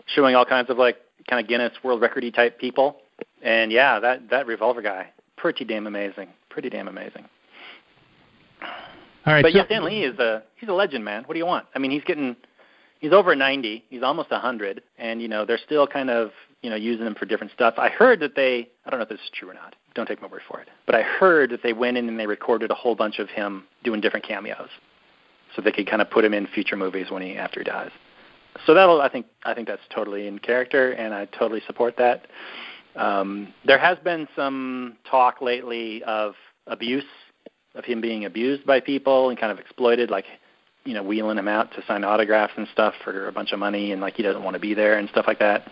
showing all kinds of like kind of Guinness World Recordy type people. And yeah, that that revolver guy, pretty damn amazing. Pretty damn amazing. All right. But so, yeah, Stan Lee is a he's a legend, man. What do you want? I mean, he's getting he's over 90. He's almost a 100, and you know they're still kind of you know using them for different stuff. I heard that they I don't know if this is true or not. Don't take my word for it. But I heard that they went in and they recorded a whole bunch of him doing different cameos, so they could kind of put him in future movies when he after he dies. So that'll I think I think that's totally in character, and I totally support that. Um, there has been some talk lately of abuse, of him being abused by people and kind of exploited, like you know, wheeling him out to sign autographs and stuff for a bunch of money, and like he doesn't want to be there and stuff like that.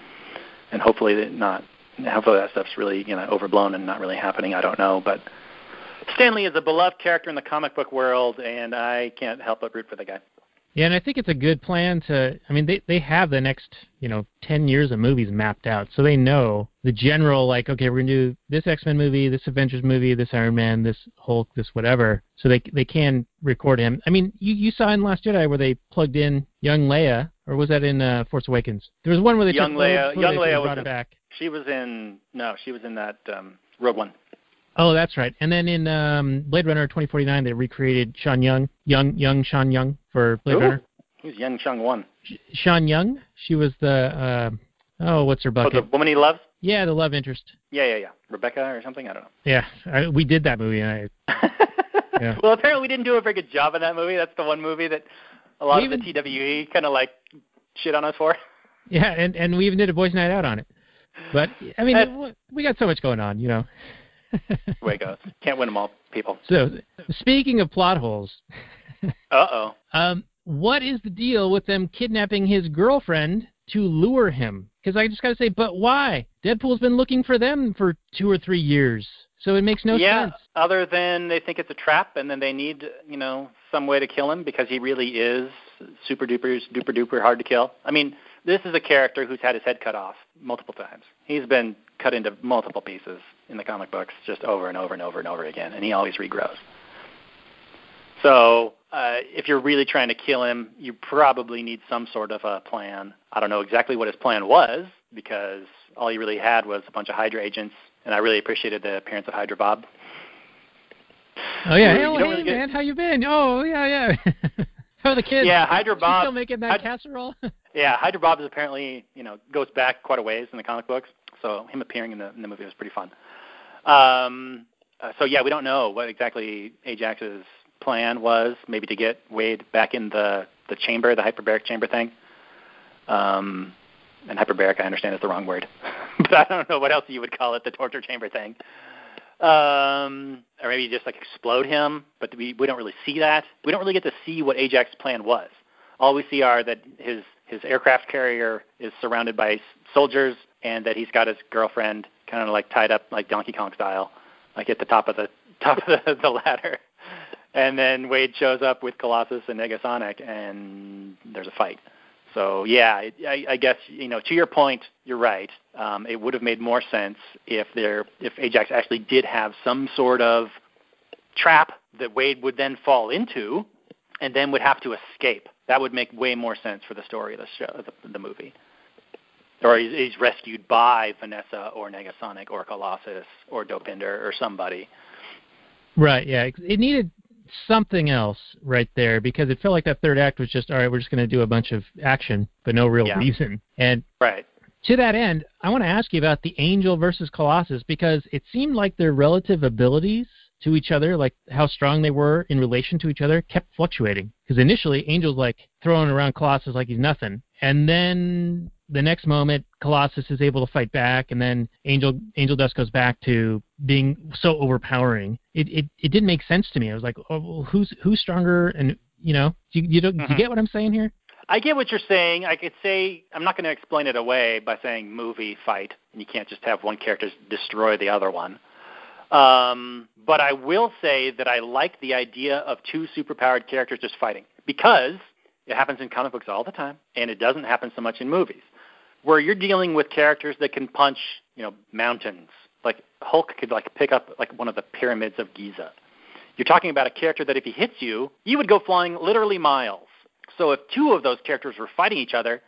And hopefully that not, hopefully that stuff's really you know overblown and not really happening. I don't know, but Stan Lee is a beloved character in the comic book world, and I can't help but root for the guy. Yeah, and I think it's a good plan to. I mean, they they have the next you know ten years of movies mapped out, so they know the general like, okay, we're gonna do this X Men movie, this Avengers movie, this Iron Man, this Hulk, this whatever. So they they can record him. I mean, you you saw in Last Jedi where they plugged in young Leia, or was that in uh, Force Awakens? There was one where they Young took, Leia- young Leia was it in- back. She was in no, she was in that um, Rogue One. Oh, that's right. And then in um, Blade Runner 2049, they recreated Sean Young, young young Sean Young for Blade Ooh. Runner. Who's Young Chung One? Sh- Sean Young. She was the uh, oh, what's her Oh, bucket? the woman he loves. Yeah, the love interest. Yeah, yeah, yeah. Rebecca or something. I don't know. Yeah, I, we did that movie, and I Yeah. Well, apparently we didn't do a very good job in that movie. That's the one movie that a lot We of the TWE kind of like shit on us for. yeah, and and we even did a boys' night out on it. But I mean, we got so much going on, you know. Way it goes. Can't win them all, people. so, speaking of plot holes, Uh oh. um, what is the deal with them kidnapping his girlfriend to lure him? Because I just got to say, but why? Deadpool's been looking for them for two or three years, so it makes no yeah. sense. Other than they think it's a trap, and then they need you know some way to kill him because he really is super duper duper duper hard to kill. I mean, this is a character who's had his head cut off multiple times. He's been cut into multiple pieces in the comic books, just over and over and over and over again, and he always regrows. So, uh, if you're really trying to kill him, you probably need some sort of a plan. I don't know exactly what his plan was because all he really had was a bunch of Hydra agents, and I really appreciated the appearance of Hydra Bob. Oh yeah, You hey, don't hey really get- man, how you been? Oh yeah, yeah. how are the kids? Yeah, Hydra Bob. still making that Hyd- casserole? Yeah, Hydra Bob is apparently you know goes back quite a ways in the comic books, so him appearing in the in the movie was pretty fun. Um, uh, so yeah, we don't know what exactly Ajax's plan was. Maybe to get Wade back in the the chamber, the hyperbaric chamber thing. Um, and hyperbaric, I understand is the wrong word, but I don't know what else you would call it, the torture chamber thing. Um, or maybe just like explode him, but we we don't really see that. We don't really get to see what Ajax's plan was. All we see are that his his aircraft carrier is surrounded by soldiers, and that he's got his girlfriend kind of like tied up like Donkey Kong style, like at the top of the top of the, the ladder. And then Wade shows up with Colossus and Negasonic, and there's a fight. So yeah, I, I guess you know to your point, you're right. Um, it would have made more sense if there if Ajax actually did have some sort of trap that Wade would then fall into, and then would have to escape. That would make way more sense for the story of the show, the, the movie. Or he's, he's rescued by Vanessa or Negasonic or Colossus or Dopinder or somebody. Right. Yeah. It needed something else right there because it felt like that third act was just all right. We're just going to do a bunch of action, but no real Yeah. reason. And Right. to that end, I want to ask you about the Angel versus Colossus because it seemed like their relative abilities to each other, like how strong they were in relation to each other, kept fluctuating. Because initially, Angel's like throwing around Colossus like he's nothing, and then the next moment, Colossus is able to fight back, and then Angel Angel Dust goes back to being so overpowering. It it it didn't make sense to me. I was like, oh, well, who's who's stronger? And you know, do you, you, don't, do you Mhm. get what I'm saying here? I get what you're saying. I could say I'm not going to explain it away by saying movie fight, and you can't just have one character destroy the other one. Um, but I will say that I like the idea of two superpowered characters just fighting because it happens in comic books all the time, and it doesn't happen so much in movies, where you're dealing with characters that can punch, you know, mountains. Like Hulk could like pick up like one of the pyramids of Giza. You're talking about a character that if he hits you, you would go flying literally miles. So if two of those characters were fighting each other,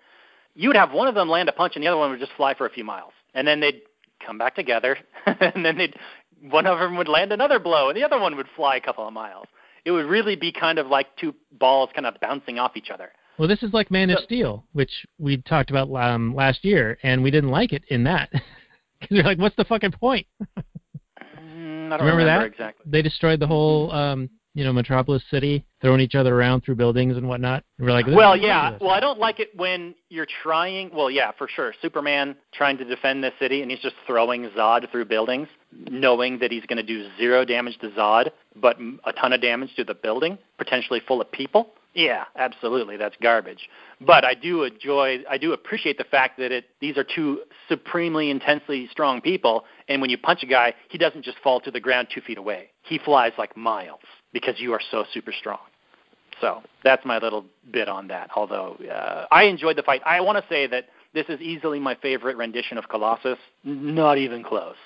you would have one of them land a punch and the other one would just fly for a few miles. And then they'd come back together and then they'd one of them would land another blow and the other one would fly a couple of miles. It would really be kind of like two balls kind of bouncing off each other. Well, this is like Man of Steel, which we talked about um, last year, and we didn't like it in that. Because you're like, what's the fucking point? Mm, I don't remember that? exactly. They destroyed the whole, um, you know, Metropolis City, throwing each other around through buildings and whatnot. And we're like, Well, yeah. Well, I don't like it when you're trying. Well, yeah, for sure. Superman trying to defend the city, and he's just throwing Zod through buildings, knowing that he's going to do zero damage to Zod, but m- a ton of damage to the building, potentially full of people. Yeah, absolutely. That's garbage. But I do enjoy. I do appreciate the fact that it. These are two supremely intensely strong people, and when you punch a guy, he doesn't just fall to the ground two feet away. He flies like miles because you are so super strong. So that's my little bit on that. Although uh, I enjoyed the fight, I want to say that this is easily my favorite rendition of Colossus. Not even close.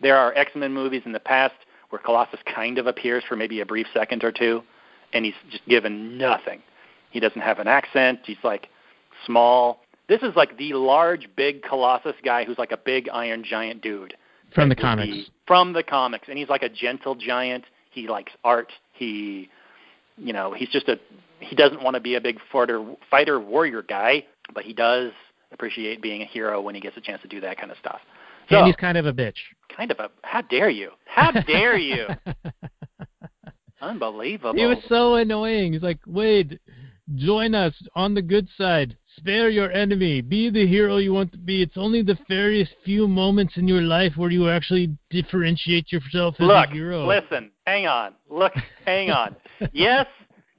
There are X Men movies in the past where Colossus kind of appears for maybe a brief second or two, and he's just given nothing. He doesn't have an accent. He's like small. This is like the large, big Colossus guy who's like a big Iron Giant dude from the comics. be- from the comics, and he's like a gentle giant. He likes art. He, you know, he's just a. He doesn't want to be a big fighter, fighter warrior guy, but he does appreciate being a hero when he gets a chance to do that kind of stuff. So, and he's kind of a bitch. kind of a. How dare you? How dare you? Unbelievable. he was so annoying. He's like, Wade, join us on the good side. Spare your enemy. Be the hero you want to be. It's only the fairest few moments in your life where you actually differentiate yourself as Look, a hero. listen, hang on. Look, hang on. yes,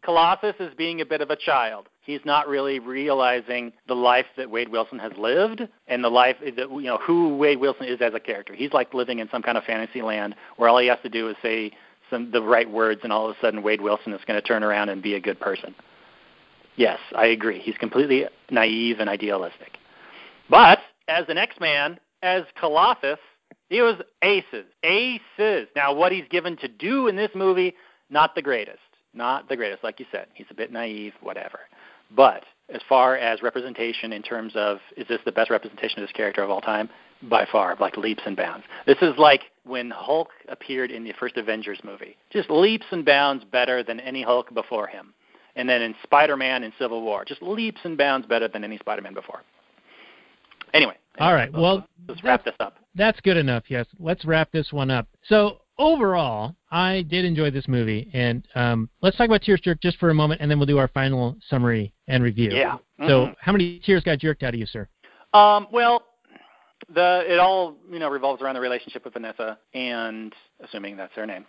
Colossus is being a bit of a child. He's not really realizing the life that Wade Wilson has lived and the life that you know who Wade Wilson is as a character. He's like living in some kind of fantasy land where all he has to do is say some the right words and all of a sudden Wade Wilson is going to turn around and be a good person. Yes, I agree. He's completely naive and idealistic. But as an X-Man, as Colossus, he was aces. Aces. Now, what he's given to do in this movie, not the greatest. Not the greatest, like you said. He's a bit naive, whatever. But as far as representation in terms of is this the best representation of this character of all time? By far, like leaps and bounds. This is like when Hulk appeared in the first Avengers movie. Just leaps and bounds better than any Hulk before him. And then in Spider-Man and Civil War, just leaps and bounds better than any Spider-Man before. Anyway. All right. let's- Well, let's wrap this up. That's good enough. Yes. Let's wrap this one up. So overall, I did enjoy this movie, and um, let's talk about tears jerk just for a moment, and then we'll do our final summary and review. Yeah. So, Mhm. how many tears got jerked out of you, sir? Um, well, the it all you know revolves around the relationship with Vanessa, and assuming that's her name.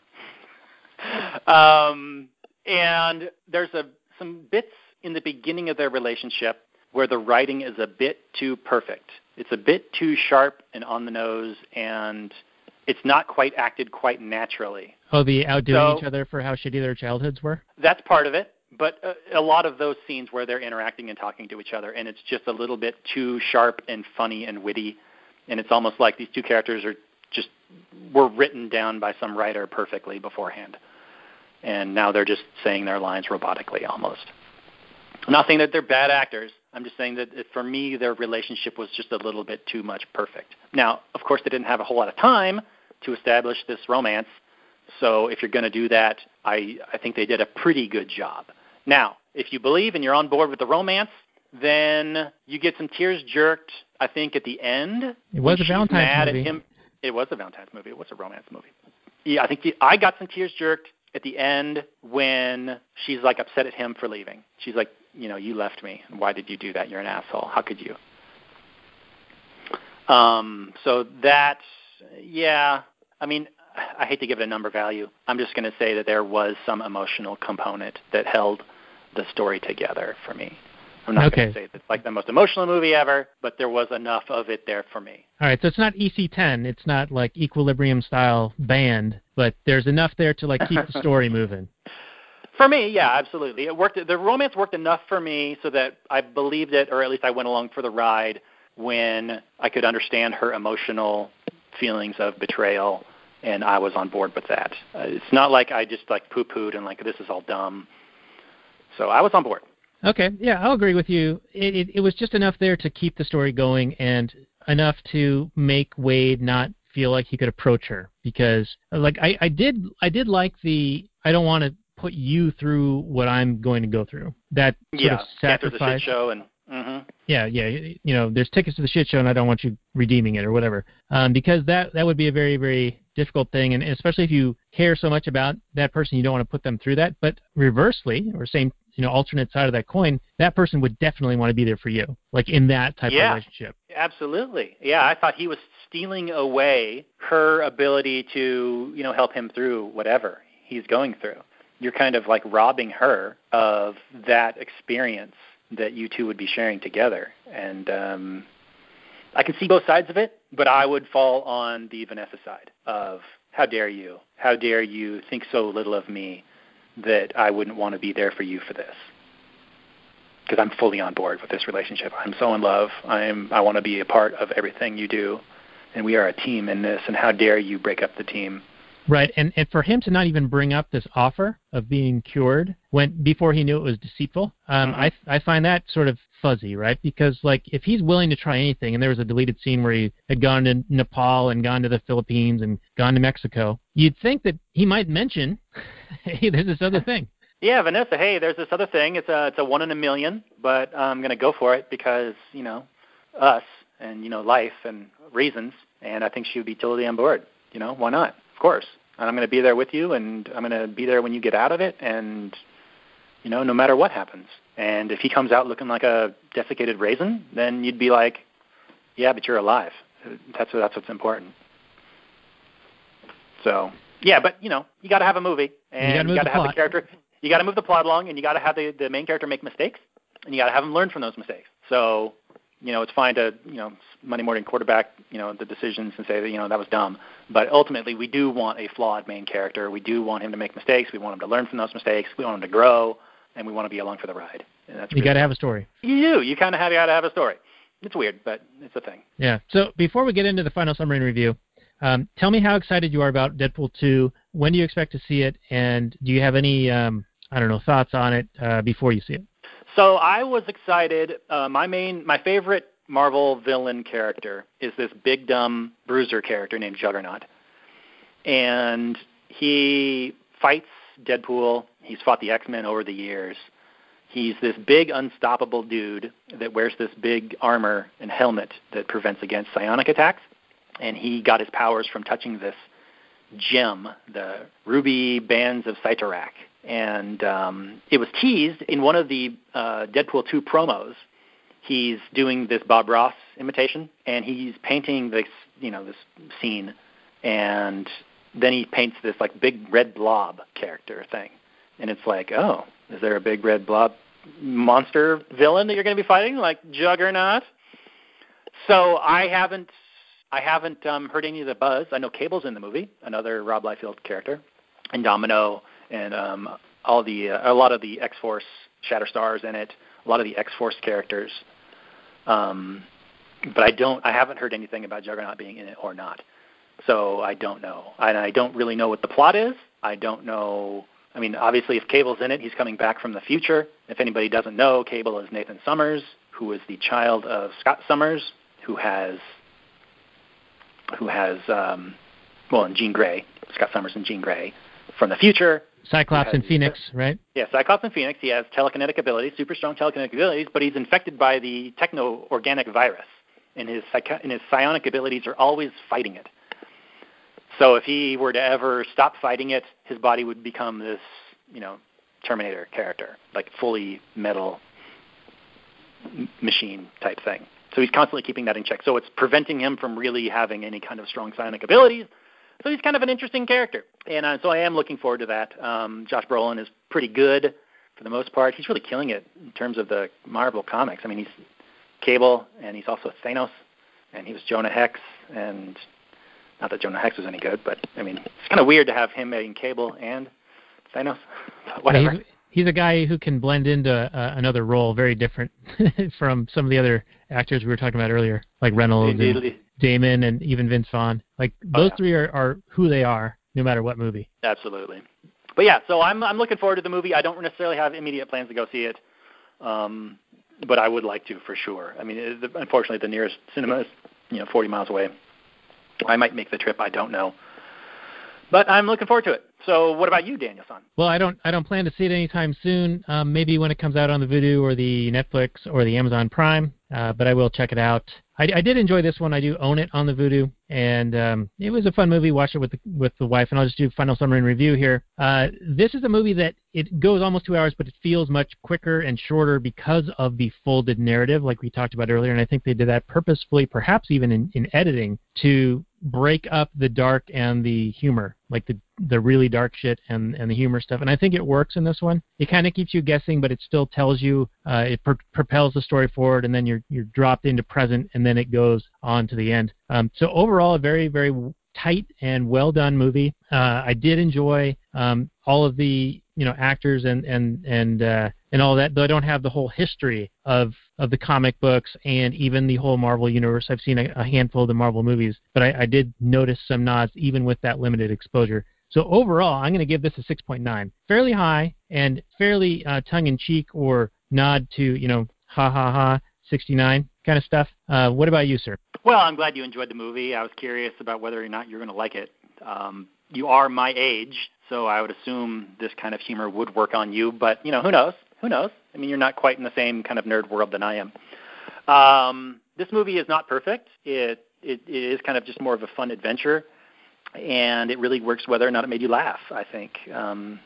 Um, and there's a some bits in the beginning of their relationship where the writing is a bit too perfect. It's a bit too sharp and on the nose, and it's not quite acted quite naturally. Oh, the outdoing So- each other for how shitty their childhoods were. That's part of it. but a, a lot of those scenes where they're interacting and talking to each other, and it's just a little bit too sharp and funny and witty, and it's almost like these two characters are just were written down by some writer perfectly beforehand, and now they're just saying their lines robotically almost. Not saying that they're bad actors. I'm just saying that for me, their relationship was just a little bit too much perfect. Now, of course, they didn't have a whole lot of time to establish this romance, so if you're going to do that, I, I think they did a pretty good job. Now, if you believe and you're on board with the romance, then you get some tears jerked. I think at the end, it was a Valentine's mad movie. At him. It was a Valentine's movie. It was a romance movie. Yeah, I think the, I got some tears jerked at the end when she's like upset at him for leaving. She's like, you know, you left me. Why did you do that? You're an asshole. How could you? Um, so that, yeah, I mean, I hate to give it a number value. I'm just going to say that there was some emotional component that held the story together for me. I'm not okay. going to say it's like the most emotional movie ever, but there was enough of it there for me. All right, so it's not EC10. It's not like Equilibrium style band, but there's enough there to like keep the story moving. For me, yeah, absolutely. It worked. The romance worked enough for me so that I believed it, or at least I went along for the ride when I could understand her emotional feelings of betrayal, and I was on board with that. Uh, it's not like I just like poo-pooed and like this is all dumb. So I was on board. Okay, yeah, I'll agree with you. It, it, it was just enough there to keep the story going and enough to make Wade not feel like he could approach her because like I, I did I did like the I don't want to put you through what I'm going to go through. That sort yeah, of sacrifice. the shit show and mm-hmm. yeah, yeah, you know, there's tickets to the shit show and I don't want you redeeming it or whatever. Um, because that that would be a very very difficult thing, and especially if you care so much about that person, you don't want to put them through that. But reversely, or same you know alternate side of that coin, that person would definitely want to be there for you, like in that type yeah, of relationship. Absolutely. Yeah, I thought he was stealing away her ability to you know help him through whatever he's going through. You're kind of like robbing her of that experience that you two would be sharing together, and um, I can see both sides of it, but I would fall on the Vanessa side of how dare you? How dare you think so little of me that I wouldn't want to be there for you for this? Because I'm fully on board with this relationship. I'm so in love. I'm I want to be a part of everything you do, and we are a team in this. And how dare you break up the team? Right, and and for him to not even bring up this offer of being cured when before he knew it was deceitful, um, Mhm. I I find that sort of fuzzy, right? Because like if he's willing to try anything, and there was a deleted scene where he had gone to Nepal and gone to the Philippines and gone to Mexico, you'd think that he might mention, hey, there's this other thing. Yeah, Vanessa. Hey, there's this other thing. It's a it's a one in a million, but I'm gonna go for it because you know us and you know life and reasons, and I think she would be totally on board. You know, why not? Of course. And I'm going to be there with you, and I'm going to be there when you get out of it, and you know, no matter what happens. And if he comes out looking like a desiccated raisin, then you'd be like, yeah, but you're alive. That's that's what's important. So yeah, but you know, you got to have a movie, and you got to have plot. the character. You got to move the plot along, and you got to have the the main character make mistakes, and you got to have him learn from those mistakes. So you know, it's fine to, you know, Monday morning quarterback, you know, the decisions and say that, you know, that was dumb. But ultimately, we do want a flawed main character. We do want him to make mistakes. We want him to learn from those mistakes. We want him to grow, and we want to be along for the ride. And that's You really- got to have a story. You do. You kind of have got to have a story. It's weird, but it's a thing. Yeah. So before we get into the final summary and review, um, tell me how excited you are about Deadpool 2. When do you expect to see it? And do you have any, um, I don't know, thoughts on it uh, before you see it? So I was excited. Uh, my main, my favorite Marvel villain character is this big dumb bruiser character named Juggernaut, and he fights Deadpool. He's fought the X Men over the years. He's this big unstoppable dude that wears this big armor and helmet that prevents against psionic attacks, and he got his powers from touching this gem, the ruby bands of Cyttorak. And um, it was teased in one of the uh, Deadpool 2 promos. He's doing this Bob Ross imitation, and he's painting this, you know, this scene, and then he paints this like big red blob character thing, and it's like, oh, is there a big red blob monster villain that you're going to be fighting, like Juggernaut? So I haven't, I haven't um, heard any of the buzz. I know Cable's in the movie, another Rob Liefeld character, and Domino and um, all the uh, a lot of the X Force Shatterstars in it, a lot of the X Force characters. Um, but I don't, I haven't heard anything about Juggernaut being in it or not. So I don't know, and I don't really know what the plot is. I don't know. I mean, obviously, if Cable's in it, he's coming back from the future. If anybody doesn't know, Cable is Nathan Summers, who is the child of Scott Summers, who has, who has, um, well, and Jean Grey, Scott Summers and Jean Grey, from the future. Cyclops and Phoenix, right? Yeah, Cyclops and Phoenix. He has telekinetic abilities, super strong telekinetic abilities, but he's infected by the techno-organic virus, and his and his psionic abilities are always fighting it. So if he were to ever stop fighting it, his body would become this, you know, Terminator character, like fully metal machine type thing. So he's constantly keeping that in check. So it's preventing him from really having any kind of strong psionic abilities so he's kind of an interesting character, and uh, so I am looking forward to that. Um, Josh Brolin is pretty good for the most part. He's really killing it in terms of the Marvel comics. I mean, he's Cable, and he's also Thanos, and he was Jonah Hex, and not that Jonah Hex was any good, but I mean, it's kind of weird to have him being Cable and Thanos. Whatever. he's, he's a guy who can blend into uh, another role very different from some of the other actors we were talking about earlier, like Reynolds. And, Damon and even Vince Vaughn. Like oh, those oh, yeah. three are, are who they are, no matter what movie. Absolutely. But yeah, so I'm I'm looking forward to the movie. I don't necessarily have immediate plans to go see it, um, but I would like to for sure. I mean, it, unfortunately, the nearest cinema is you know 40 miles away. I might make the trip. I don't know but I'm looking forward to it. So, what about you, Daniel-san? Well, I don't I don't plan to see it anytime soon. Um, maybe when it comes out on the Vudu or the Netflix or the Amazon Prime, uh, but I will check it out. I, I did enjoy this one. I do own it on the Vudu, and um, it was a fun movie. Watched it with the, with the wife, and I'll just do final summary and review here. Uh, this is a movie that it goes almost two hours, but it feels much quicker and shorter because of the folded narrative, like we talked about earlier. And I think they did that purposefully, perhaps even in, in editing, to break up the dark and the humor, like the the really dark shit and and the humor stuff. And I think it works in this one. It kind of keeps you guessing, but it still tells you. Uh, it pr- propels the story forward, and then you're you're dropped into present, and then it goes on to the end. Um, so overall, a very very tight and well done movie. Uh, I did enjoy um, all of the you know actors and and and uh, and all that, though I don't have the whole history of of the comic books and even the whole Marvel universe. I've seen a, a handful of the Marvel movies, but I, I did notice some nods even with that limited exposure. So overall, I'm going to give this a 6.9, fairly high and fairly uh, tongue-in-cheek or nod to you know ha ha ha 69 kind of stuff. Uh, what about you, sir? Well, I'm glad you enjoyed the movie. I was curious about whether or not you're going to like it. Um, you are my age, so I would assume this kind of humor would work on you. But you know, who knows? Who knows? I mean, you're not quite in the same kind of nerd world than I am. Um, this movie is not perfect. It, it it is kind of just more of a fun adventure, and it really works whether or not it made you laugh. I think um,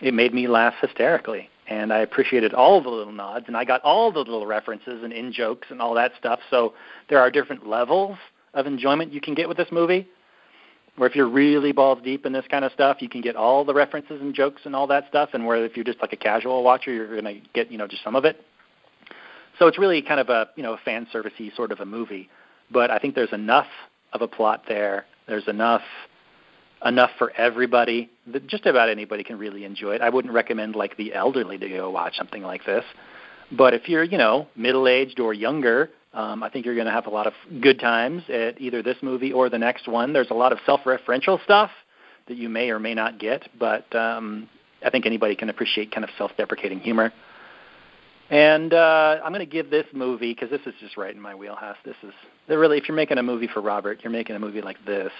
it made me laugh hysterically, and I appreciated all the little nods, and I got all the little references and in jokes and all that stuff. So there are different levels of enjoyment you can get with this movie where if you're really balls deep in this kind of stuff, you can get all the references and jokes and all that stuff, and where if you're just like a casual watcher, you're going to get you know just some of it. So it's really kind of a you know a fan servicey sort of a movie, but I think there's enough of a plot there. There's enough enough for everybody. That just about anybody can really enjoy it. I wouldn't recommend like the elderly to go watch something like this, but if you're you know middle aged or younger um, I think you're going to have a lot of good times at either this movie or the next one. There's a lot of self-referential stuff that you may or may not get, but um, I think anybody can appreciate kind of self-deprecating humor. And uh, I'm going to give this movie because this is just right in my wheelhouse. This is really if you're making a movie for Robert, you're making a movie like this.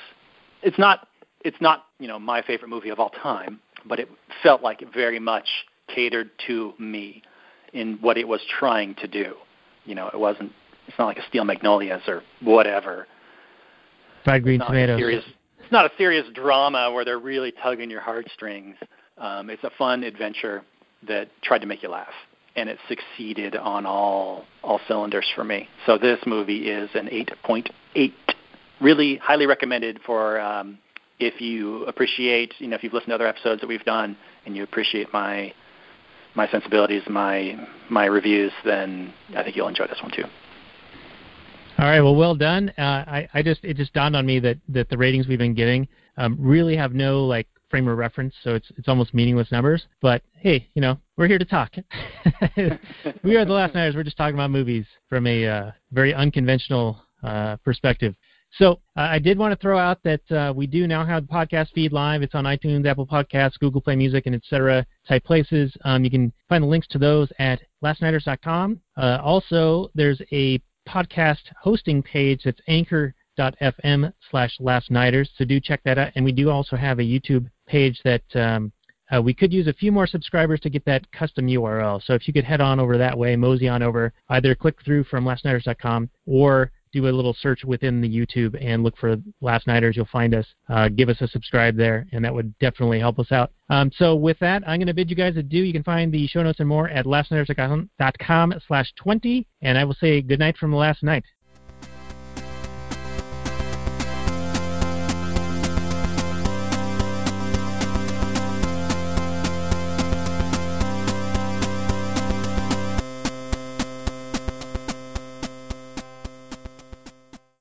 It's not it's not you know my favorite movie of all time, but it felt like it very much catered to me in what it was trying to do. You know, it wasn't it's not like a Steel Magnolias or whatever. Fried green tomatoes. Serious, it's not a serious drama where they're really tugging your heartstrings. Um, it's a fun adventure that tried to make you laugh, and it succeeded on all all cylinders for me. So this movie is an 8.8. Really highly recommended for um, if you appreciate, you know, if you've listened to other episodes that we've done and you appreciate my my sensibilities, my my reviews, then I think you'll enjoy this one too. All right, well, well done. Uh, I, I just it just dawned on me that that the ratings we've been getting um, really have no like frame of reference, so it's it's almost meaningless numbers. But hey, you know, we're here to talk. we are the Last Nighters. We're just talking about movies from a uh, very unconventional uh, perspective. So uh, I did want to throw out that uh, we do now have the podcast feed live. It's on iTunes, Apple Podcasts, Google Play Music, and etc. type places. Um, you can find the links to those at lastnighters.com. Uh, also, there's a podcast hosting page that's anchor.fm slash lastnighters. So do check that out. And we do also have a YouTube page that um, uh, we could use a few more subscribers to get that custom URL. So if you could head on over that way, mosey on over, either click through from lastnighters.com or do a little search within the YouTube and look for Last Nighters. You'll find us. Uh, give us a subscribe there, and that would definitely help us out. Um, so with that, I'm going to bid you guys adieu. You can find the show notes and more at lastnighters.com slash 20, and I will say good night from last night.